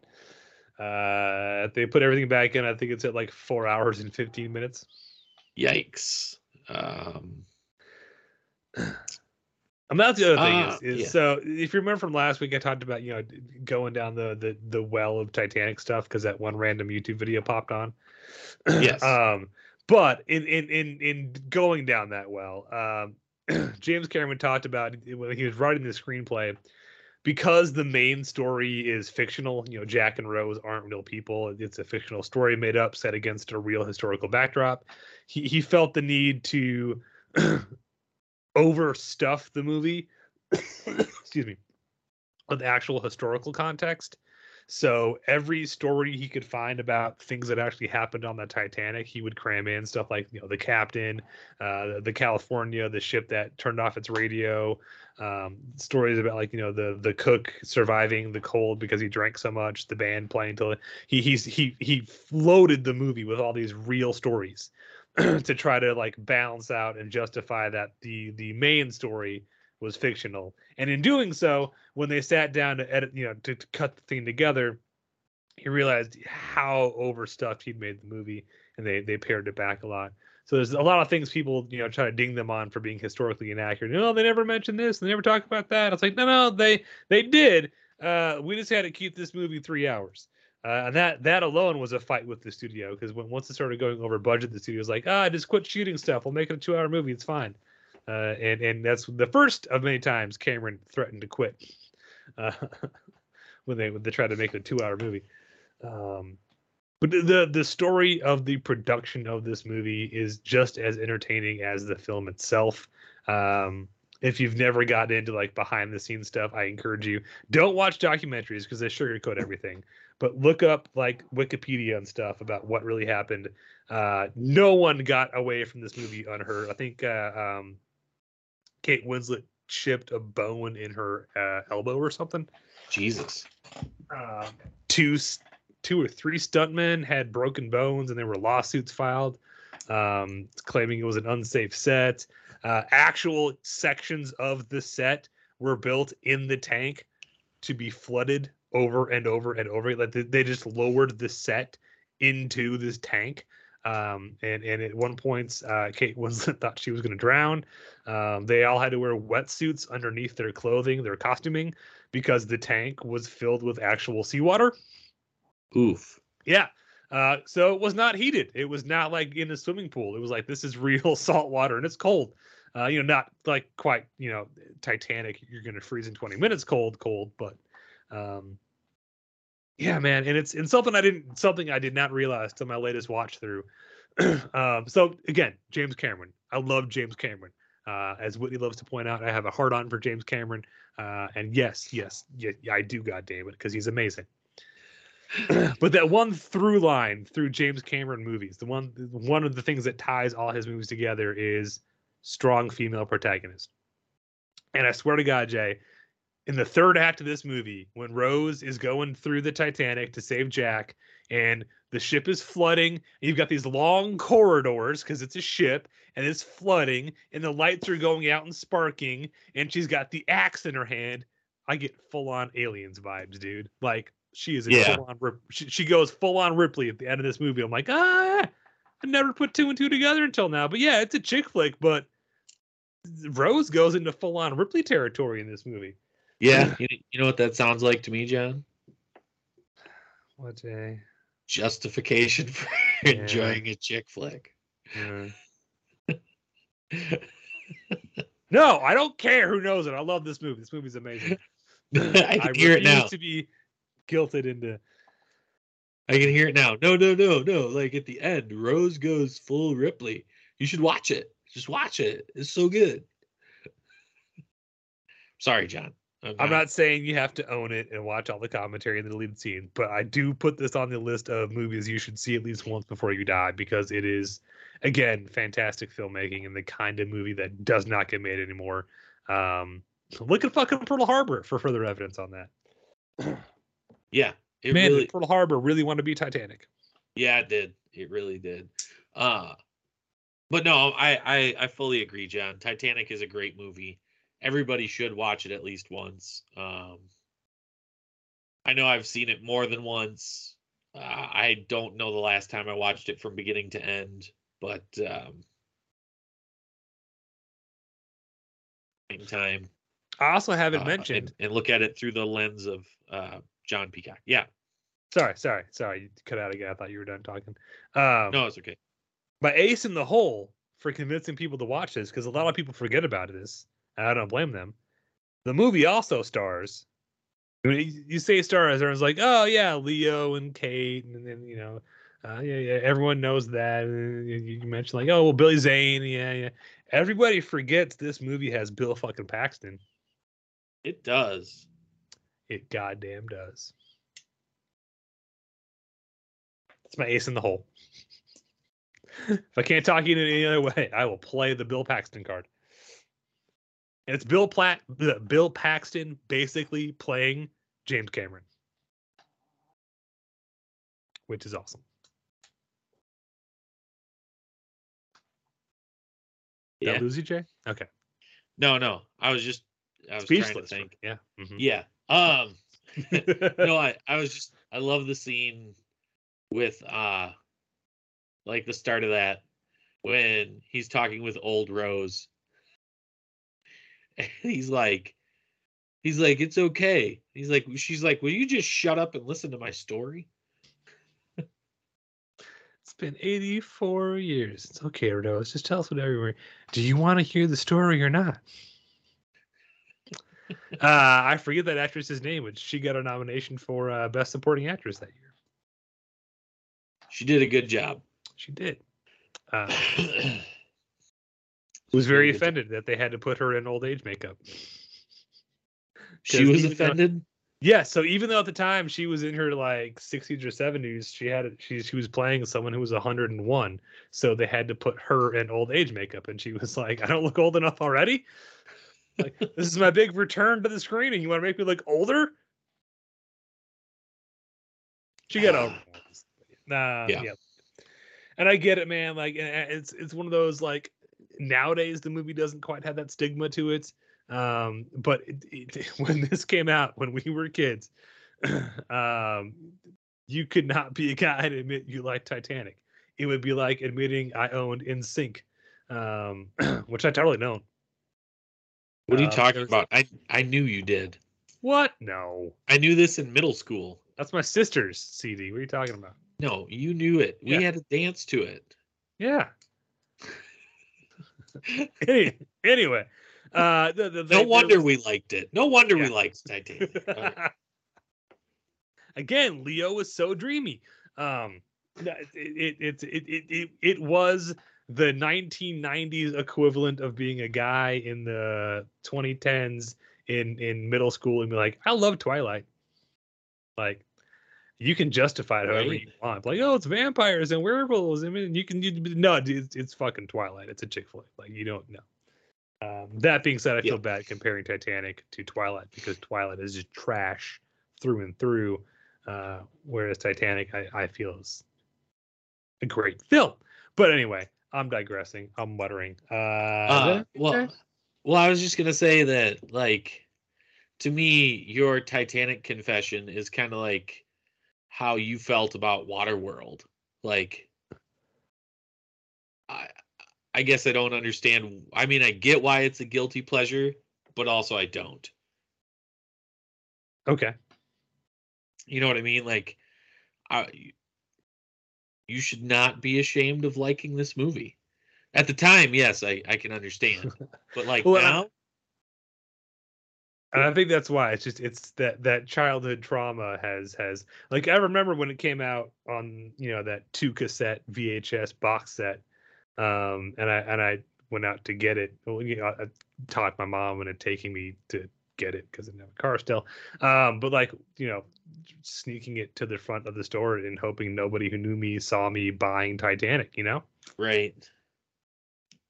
[SPEAKER 1] Uh, they put everything back in, I think it's at like four hours and fifteen minutes.
[SPEAKER 3] Yikes. Um,
[SPEAKER 1] mean, that's the other thing
[SPEAKER 3] Ah,
[SPEAKER 1] is, is
[SPEAKER 3] yeah.
[SPEAKER 1] so if you remember from last week, I talked about you know going down the the the well of Titanic stuff because that one random YouTube video popped on.
[SPEAKER 3] Yes.
[SPEAKER 1] um, but in in in in going down that well, um, James Cameron talked about when he was writing the screenplay because the main story is fictional. You know, Jack and Rose aren't real people. It's a fictional story made up set against a real historical backdrop. He he felt the need to overstuff the movie excuse me with actual historical context so every story he could find about things that actually happened on the titanic he would cram in stuff like you know the captain uh the, california the ship that turned off its radio um stories about like you know the the cook surviving the cold because he drank so much the band playing till he he's he he floated the movie with all these real stories to try to like balance out and justify that the the main story was fictional. And in doing so, when they sat down to edit, you know, to, to cut the thing together, he realized how overstuffed he'd made the movie, and they they pared it back a lot. So there's a lot of things people you know try to ding them on for being historically inaccurate. No, they never mentioned this. They never talk about that. It's like no, no, they they did. Uh, we just had to keep this movie three hours. Uh, and that that alone was a fight with the studio because when once it started going over budget, the studio was like, "Ah, just quit shooting stuff. We'll make it a two-hour movie. It's fine." Uh, and and that's the first of many times Cameron threatened to quit uh, when they when they tried to make a two-hour movie. Um, but the- the the story of the production of this movie is just as entertaining as the film itself. Um, if you've never gotten into like behind the scenes stuff, I encourage you don't watch documentaries because they sugarcoat everything. But look up like Wikipedia and stuff about what really happened. Uh, no one got away from this movie unhurt. I think uh, um, Kate Winslet chipped a bone in her uh, elbow or something.
[SPEAKER 3] Jesus.
[SPEAKER 1] um, two two or three stuntmen had broken bones and there were lawsuits filed um, claiming it was an unsafe set. Uh, actual sections of the set were built in the tank to be flooded over and over and over. Like they, they just lowered the set into this tank um, and and at one point uh, kate winslet thought she was going to drown um, they all had to wear wetsuits underneath their clothing their costuming because the tank was filled with actual seawater.
[SPEAKER 3] Oof.
[SPEAKER 1] Yeah. Uh, so it was not heated. It was not like in a swimming pool. It was like this is real salt water and it's cold. Uh, you know, not like quite, you know, Titanic, you're gonna freeze in 20 minutes cold, cold, but um yeah, man, and it's and something I didn't something I did not realize till my latest watch through. um, so again, James Cameron. I love James Cameron. Uh, as Whitney loves to point out, I have a hard on for James Cameron. Uh, and yes, yes, yeah, I do, God damn it, because he's amazing. but that one through line through James Cameron movies, the one one of the things that ties all his movies together is strong female protagonist. And I swear to God, Jay, in the third act of this movie, when Rose is going through the Titanic to save Jack, and the ship is flooding, and you've got these long corridors because it's a ship, and it's flooding, and the lights are going out and sparking, and she's got the axe in her hand. I get full on aliens vibes, dude. Like she is a
[SPEAKER 3] Yeah.
[SPEAKER 1] full on. Rip- she, she goes full on Ripley at the end of this movie. I'm like, ah, I never put two and two together until now. But yeah, it's a chick flick, but Rose goes into full on Ripley territory in this movie.
[SPEAKER 3] Yeah. you, you know what that sounds like to me, John?
[SPEAKER 1] What a
[SPEAKER 3] Justification for
[SPEAKER 1] Yeah.
[SPEAKER 3] enjoying a chick flick.
[SPEAKER 1] no, I don't care who knows it. I love this movie. This movie's amazing.
[SPEAKER 3] I can hear it now.
[SPEAKER 1] To be guilted into
[SPEAKER 3] I can hear it now. No, no, no, no. Like at the end, Rose goes full Ripley. You should watch it. Just watch it. It's so good. Sorry, John.
[SPEAKER 1] I'm not saying you have to own it and watch all the commentary in the deleted scene, but I do put this on the list of movies you should see at least once before you die because it is, again, fantastic filmmaking and the kind of movie that does not get made anymore. Um, look at fucking Pearl Harbor for further evidence on that.
[SPEAKER 3] Yeah, it
[SPEAKER 1] Man,
[SPEAKER 3] really.
[SPEAKER 1] Pearl Harbor really want to be Titanic.
[SPEAKER 3] Yeah, it did. It really did. Uh but no, I, I I fully agree, John. Titanic is a great movie. Everybody should watch it at least once. Um I know I've seen it more than once. Uh, I don't know the last time I watched it from beginning to end, but um time
[SPEAKER 1] I also haven't
[SPEAKER 3] uh,
[SPEAKER 1] mentioned.
[SPEAKER 3] and, and look at it through the lens of uh John Peacock. Yeah,
[SPEAKER 1] Sorry, sorry, sorry. You cut out again. I thought you were done talking. Um,
[SPEAKER 3] no, it's okay.
[SPEAKER 1] But ace in the hole for convincing people to watch this because a lot of people forget about this. I don't blame them. The movie also stars. when You you say stars, everyone's like, "Oh yeah, Leo and Kate," and then you know, uh, yeah, yeah, everyone knows that. And you, you mentioned like, "Oh well, Billy Zane," yeah, yeah. Everybody forgets this movie has Bill fucking Paxton.
[SPEAKER 3] It does.
[SPEAKER 1] It goddamn does. It's my ace in the hole. if I can't talk you in any other way, I will play the Bill Paxton card. And it's Bill Platt, Bill Paxton basically playing James Cameron, which is awesome. Did
[SPEAKER 3] Yeah.
[SPEAKER 1] lose you, Jay? Okay.
[SPEAKER 3] No, no. I was just I was trying to
[SPEAKER 1] Speechless.
[SPEAKER 3] think.
[SPEAKER 1] Yeah. mhm.
[SPEAKER 3] Yeah. Um no, I I was just I love the scene with uh like the start of that when he's talking with old Rose. And he's like he's like it's okay. He's like she's like will you just shut up and listen to my story?
[SPEAKER 1] It's been 84 years. It's okay, Rose. Just tell us whatever. we- Do you want to hear the story or not? uh, I forget that actress's name, but she got a nomination for uh, Best Supporting Actress that year.
[SPEAKER 3] She did a good job.
[SPEAKER 1] She did. Uh, was very
[SPEAKER 3] did a good job.
[SPEAKER 1] offended that they had to put her in old age makeup.
[SPEAKER 3] She was
[SPEAKER 1] even though-
[SPEAKER 3] offended.
[SPEAKER 1] Yeah, so even though at the time she was in her like 60s or 70s, she had she she was playing someone who was 101. So they had to put her in old age makeup, and she was like, "I don't look old enough already. Like this is my big return to the screen, and you want to make me look older?" She got over. Nah,
[SPEAKER 3] Yeah.
[SPEAKER 1] yeah. And I get it, man. Like it's it's one of those like nowadays the movie doesn't quite have that stigma to it. Um, but it, it, when this came out when we were kids, um, you could not be a guy and admit you liked Titanic. It would be like admitting I owned NSYNC, um, which I totally don't.
[SPEAKER 3] What are you
[SPEAKER 1] Uh,
[SPEAKER 3] talking about? I I knew you did.
[SPEAKER 1] What? No,
[SPEAKER 3] I knew this in middle school.
[SPEAKER 1] that's my sister's CD. What are you talking about?
[SPEAKER 3] No, you knew it. We
[SPEAKER 1] Yeah.
[SPEAKER 3] had to dance to it.
[SPEAKER 1] Yeah. Any, anyway, uh, the, the,
[SPEAKER 3] No wonder we liked it. No wonder we liked Titanic. Right.
[SPEAKER 1] Again, Leo was so dreamy. Um, it it, it it it it it was the 1990s equivalent of being a guy in the 2010s in in middle school and be like, I love Twilight. Like, you can justify it however you want. Like, oh, it's vampires and werewolves. I mean, you can you, no, dude, it's, it's fucking Twilight. It's a chick flick. Like, you don't know. Um, that being said, I feel
[SPEAKER 3] Yeah.
[SPEAKER 1] bad comparing Titanic to Twilight because Twilight is just trash through and through, uh, whereas Titanic, I, I feel is a great film. But anyway, I'm digressing. I'm muttering. Uh,
[SPEAKER 3] Uh, well, well, I was just gonna say that, like, to me, your Titanic confession is kind of like how you felt about Waterworld. Like, I, I guess I don't understand. I mean, I get why it's a guilty pleasure, but also I don't.
[SPEAKER 1] okay.
[SPEAKER 3] You know what I mean? Like, I, you should not be ashamed of liking this movie. At the time, yes, I, I can understand, but like
[SPEAKER 1] Well,
[SPEAKER 3] now,
[SPEAKER 1] and I think that's why it's just it's that that childhood trauma has has like I remember when it came out on you know that two cassette VHS box set, um, and I and I went out to get it. You know, I talked my mom into taking me to get it because I didn't have a car still. Um, but like you know, sneaking it to the front of the store and hoping nobody who knew me saw me buying Titanic. You know.
[SPEAKER 3] Right.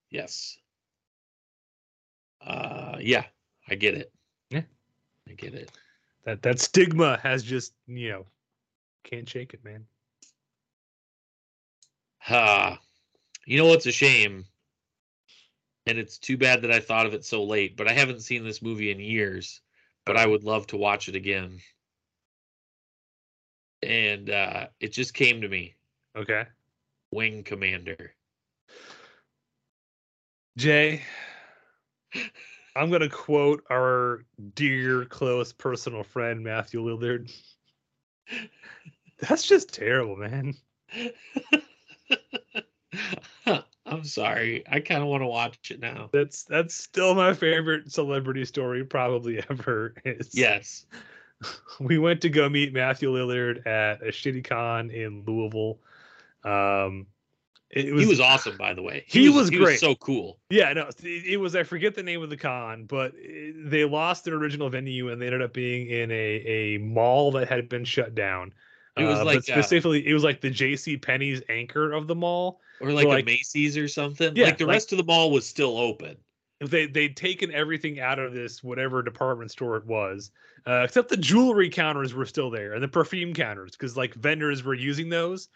[SPEAKER 3] Yes. Uh yeah, I get it.
[SPEAKER 1] Yeah.
[SPEAKER 3] I get it.
[SPEAKER 1] That that stigma has just you know can't shake it, man.
[SPEAKER 3] Ha. You know what's a shame? And it's too bad that I thought of it so late, but I haven't seen this movie in years, but I would love to watch it again. And uh it just came to me.
[SPEAKER 1] Okay.
[SPEAKER 3] Wing Commander.
[SPEAKER 1] Jay, I'm gonna quote our dear, close, personal friend Matthew Lillard. That's just terrible, man.
[SPEAKER 3] I'm sorry. I kind of want to watch it now.
[SPEAKER 1] That's that's still my favorite celebrity story probably ever. Is
[SPEAKER 3] Yes.
[SPEAKER 1] we went to go meet Matthew Lillard at a shitty con in Louisville. Um, it was
[SPEAKER 3] he was awesome, by the way.
[SPEAKER 1] He was
[SPEAKER 3] he
[SPEAKER 1] great.
[SPEAKER 3] so cool.
[SPEAKER 1] Yeah, no, it, it was. I forget the name of the con, but it, they lost their original venue and they ended up being in a a mall that had been shut down.
[SPEAKER 3] It was
[SPEAKER 1] Uh,
[SPEAKER 3] like, uh,
[SPEAKER 1] specifically, it was like the J.C. Penney's anchor of the mall.
[SPEAKER 3] Or like,
[SPEAKER 1] like-
[SPEAKER 3] a Macy's or something.
[SPEAKER 1] Yeah,
[SPEAKER 3] like the
[SPEAKER 1] like-
[SPEAKER 3] rest of the mall was still open.
[SPEAKER 1] They they'd taken everything out of this whatever department store it was, uh, except the jewelry counters were still there and the perfume counters because like vendors were using those.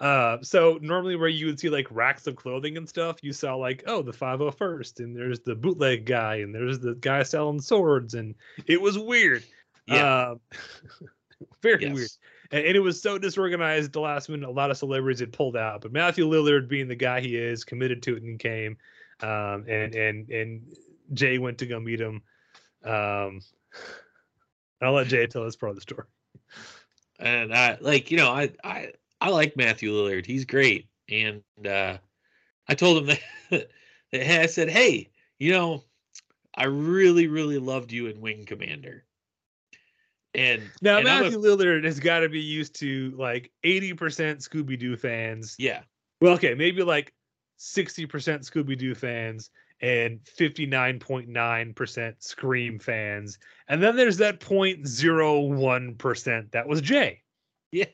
[SPEAKER 1] Uh, so normally where you would see like racks of clothing and stuff, you saw like oh the 501st and there's the bootleg guy and there's the guy selling swords and it was weird.
[SPEAKER 3] Yeah.
[SPEAKER 1] Um, very
[SPEAKER 3] yes.
[SPEAKER 1] weird. And, and it was so disorganized at the last minute. A lot of celebrities had pulled out, but Matthew Lillard, being the guy he is, committed to it and came. Um, and and and Jay went to go meet him. Um, I'll let Jay tell his part of the story.
[SPEAKER 3] And I like, you know, I I I like Matthew Lillard. He's great. and uh, I told him that, that I said, "Hey, you know, I really, really loved you in Wing Commander." And
[SPEAKER 1] Now
[SPEAKER 3] and I'm a-
[SPEAKER 1] Matthew Lillard has got to be used to like 80% Scooby Doo fans.
[SPEAKER 3] yeah,
[SPEAKER 1] Well, okay, maybe like 60% Scooby Doo fans and 59.9% Scream fans. And then there's that 0.01% that was Jay.
[SPEAKER 3] yeah,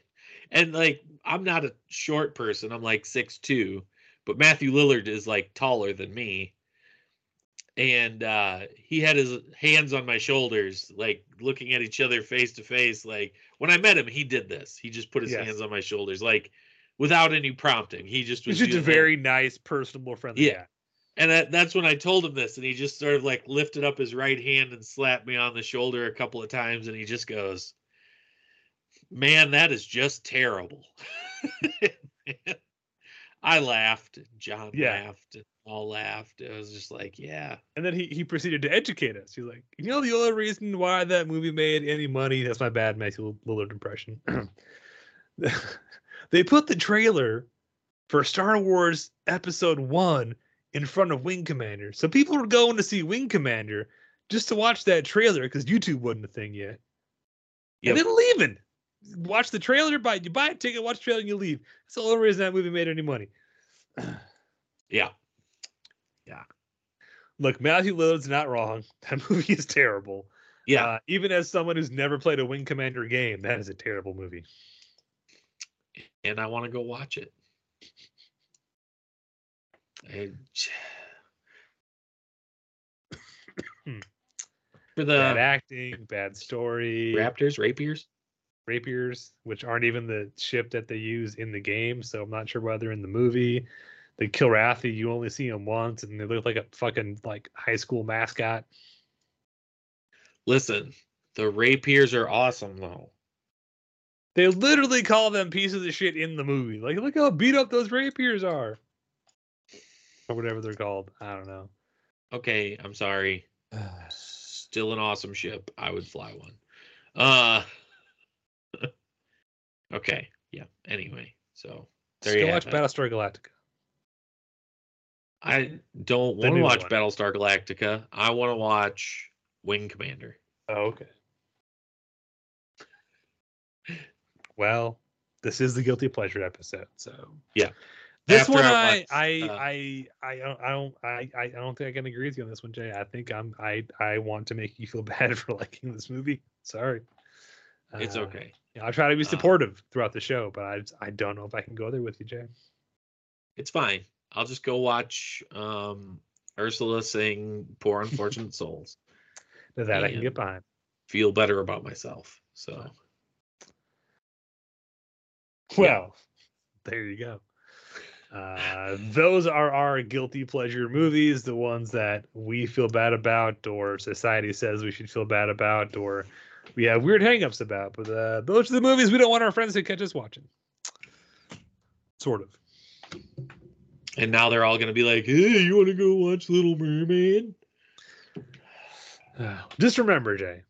[SPEAKER 3] and like I'm not a short person. I'm like six two, but Matthew Lillard is like taller than me. And uh, he had his hands on my shoulders, like looking at each other face to face. Like when I met him, he did this. He just put his
[SPEAKER 1] Yes.
[SPEAKER 3] hands on my shoulders, like without any prompting. He just was
[SPEAKER 1] He's just a
[SPEAKER 3] doing that.
[SPEAKER 1] very nice, personable, friendly
[SPEAKER 3] Yeah.
[SPEAKER 1] guy.
[SPEAKER 3] And that, that's when I told him this, and he just sort of like lifted up his right hand and slapped me on the shoulder a couple of times, and he just goes, "Man, that is just terrible." I laughed, John
[SPEAKER 1] Yeah.
[SPEAKER 3] laughed, and all laughed. It was just like, yeah,
[SPEAKER 1] And then he, he proceeded to educate us. He's like, you know, the only reason why that movie made any money, that's my bad Matthew Lillard impression. they put the trailer for Star Wars Episode 1 in front of Wing Commander. So people were going to see Wing Commander just to watch that trailer because YouTube wasn't a thing yet.
[SPEAKER 3] Yep.
[SPEAKER 1] And then leaving. Watch the trailer, buy you buy a ticket, watch the trailer, and you leave. That's the only reason that movie made any money.
[SPEAKER 3] yeah, Yeah.
[SPEAKER 1] Look, Matthew Lillard's not wrong. That movie is terrible.
[SPEAKER 3] yeah.
[SPEAKER 1] Uh, even as someone who's never played a Wing Commander game, that is a terrible movie.
[SPEAKER 3] and I want to go watch it. I- For
[SPEAKER 1] bad
[SPEAKER 3] the
[SPEAKER 1] acting, bad story,
[SPEAKER 3] Raptors, Rapiers.
[SPEAKER 1] Rapiers, which aren't even the ship that they use in the game. So I'm not sure whether in the movie, the Kilrathi, you only see them once, and they look like a fucking like high school mascot.
[SPEAKER 3] Listen, the Rapiers are awesome though.
[SPEAKER 1] They literally call them pieces of shit in the movie. Like, look how beat up those rapiers are, or whatever they're called. I don't know.
[SPEAKER 3] Okay, I'm sorry. Still an awesome ship. I would fly one. Uh Okay, yeah. Anyway, so there
[SPEAKER 1] Just
[SPEAKER 3] you
[SPEAKER 1] watch. Battlestar Galactica.
[SPEAKER 3] I don't want to watch
[SPEAKER 1] one.
[SPEAKER 3] Battlestar Galactica. I want to watch Wing Commander.
[SPEAKER 1] Oh, okay. Well, this is the guilty pleasure episode, so
[SPEAKER 3] Yeah.
[SPEAKER 1] This
[SPEAKER 3] After
[SPEAKER 1] one,
[SPEAKER 3] I
[SPEAKER 1] I,
[SPEAKER 3] watched,
[SPEAKER 1] I,
[SPEAKER 3] uh,
[SPEAKER 1] I, I, don't, I don't, I, I don't think I can agree with you on this one, Jay. I think I'm, I, I want to make you feel bad for liking this movie. Sorry.
[SPEAKER 3] It's
[SPEAKER 1] Uh,
[SPEAKER 3] okay.
[SPEAKER 1] Yeah, I'll try to be
[SPEAKER 3] Uh,
[SPEAKER 1] supportive throughout the show, but I, I don't know if I can go there with you, Jay.
[SPEAKER 3] It's fine. I'll just go watch um Ursula sing Poor Unfortunate Souls.
[SPEAKER 1] That I can get behind.
[SPEAKER 3] Feel better about myself. So
[SPEAKER 1] Well, there you go. Uh, those are our guilty pleasure movies, the ones that we feel bad about, or society says we should feel bad about, or we have weird hangups about. But uh, those are the movies we don't want our friends to catch us watching. Sort of.
[SPEAKER 3] and now they're all gonna be like, Hey, you wanna go watch Little Mermaid?
[SPEAKER 1] Just remember, Jay.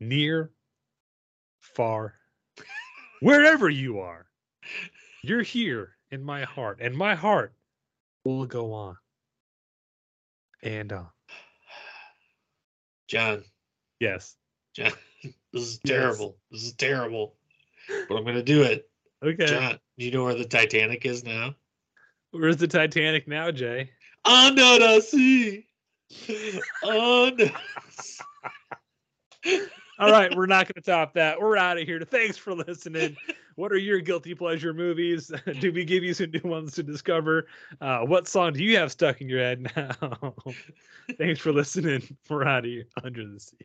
[SPEAKER 1] Near, far, wherever you are, you're here in my heart, and my heart will go on and on.
[SPEAKER 3] John,
[SPEAKER 1] Yes.
[SPEAKER 3] John, this is
[SPEAKER 1] Yes.
[SPEAKER 3] terrible. This is terrible. But I'm gonna do it.
[SPEAKER 1] Okay.
[SPEAKER 3] John, do you know where the Titanic is now?
[SPEAKER 1] Where's the Titanic now, Jay?
[SPEAKER 3] Under the sea. Under
[SPEAKER 1] All right, we're not going to top that. We're out of here. Thanks for listening. What are your guilty pleasure movies? Do we give you some new ones to discover? Uh, what song do you have stuck in your head now? Thanks for listening. We're out of here. Under the sea.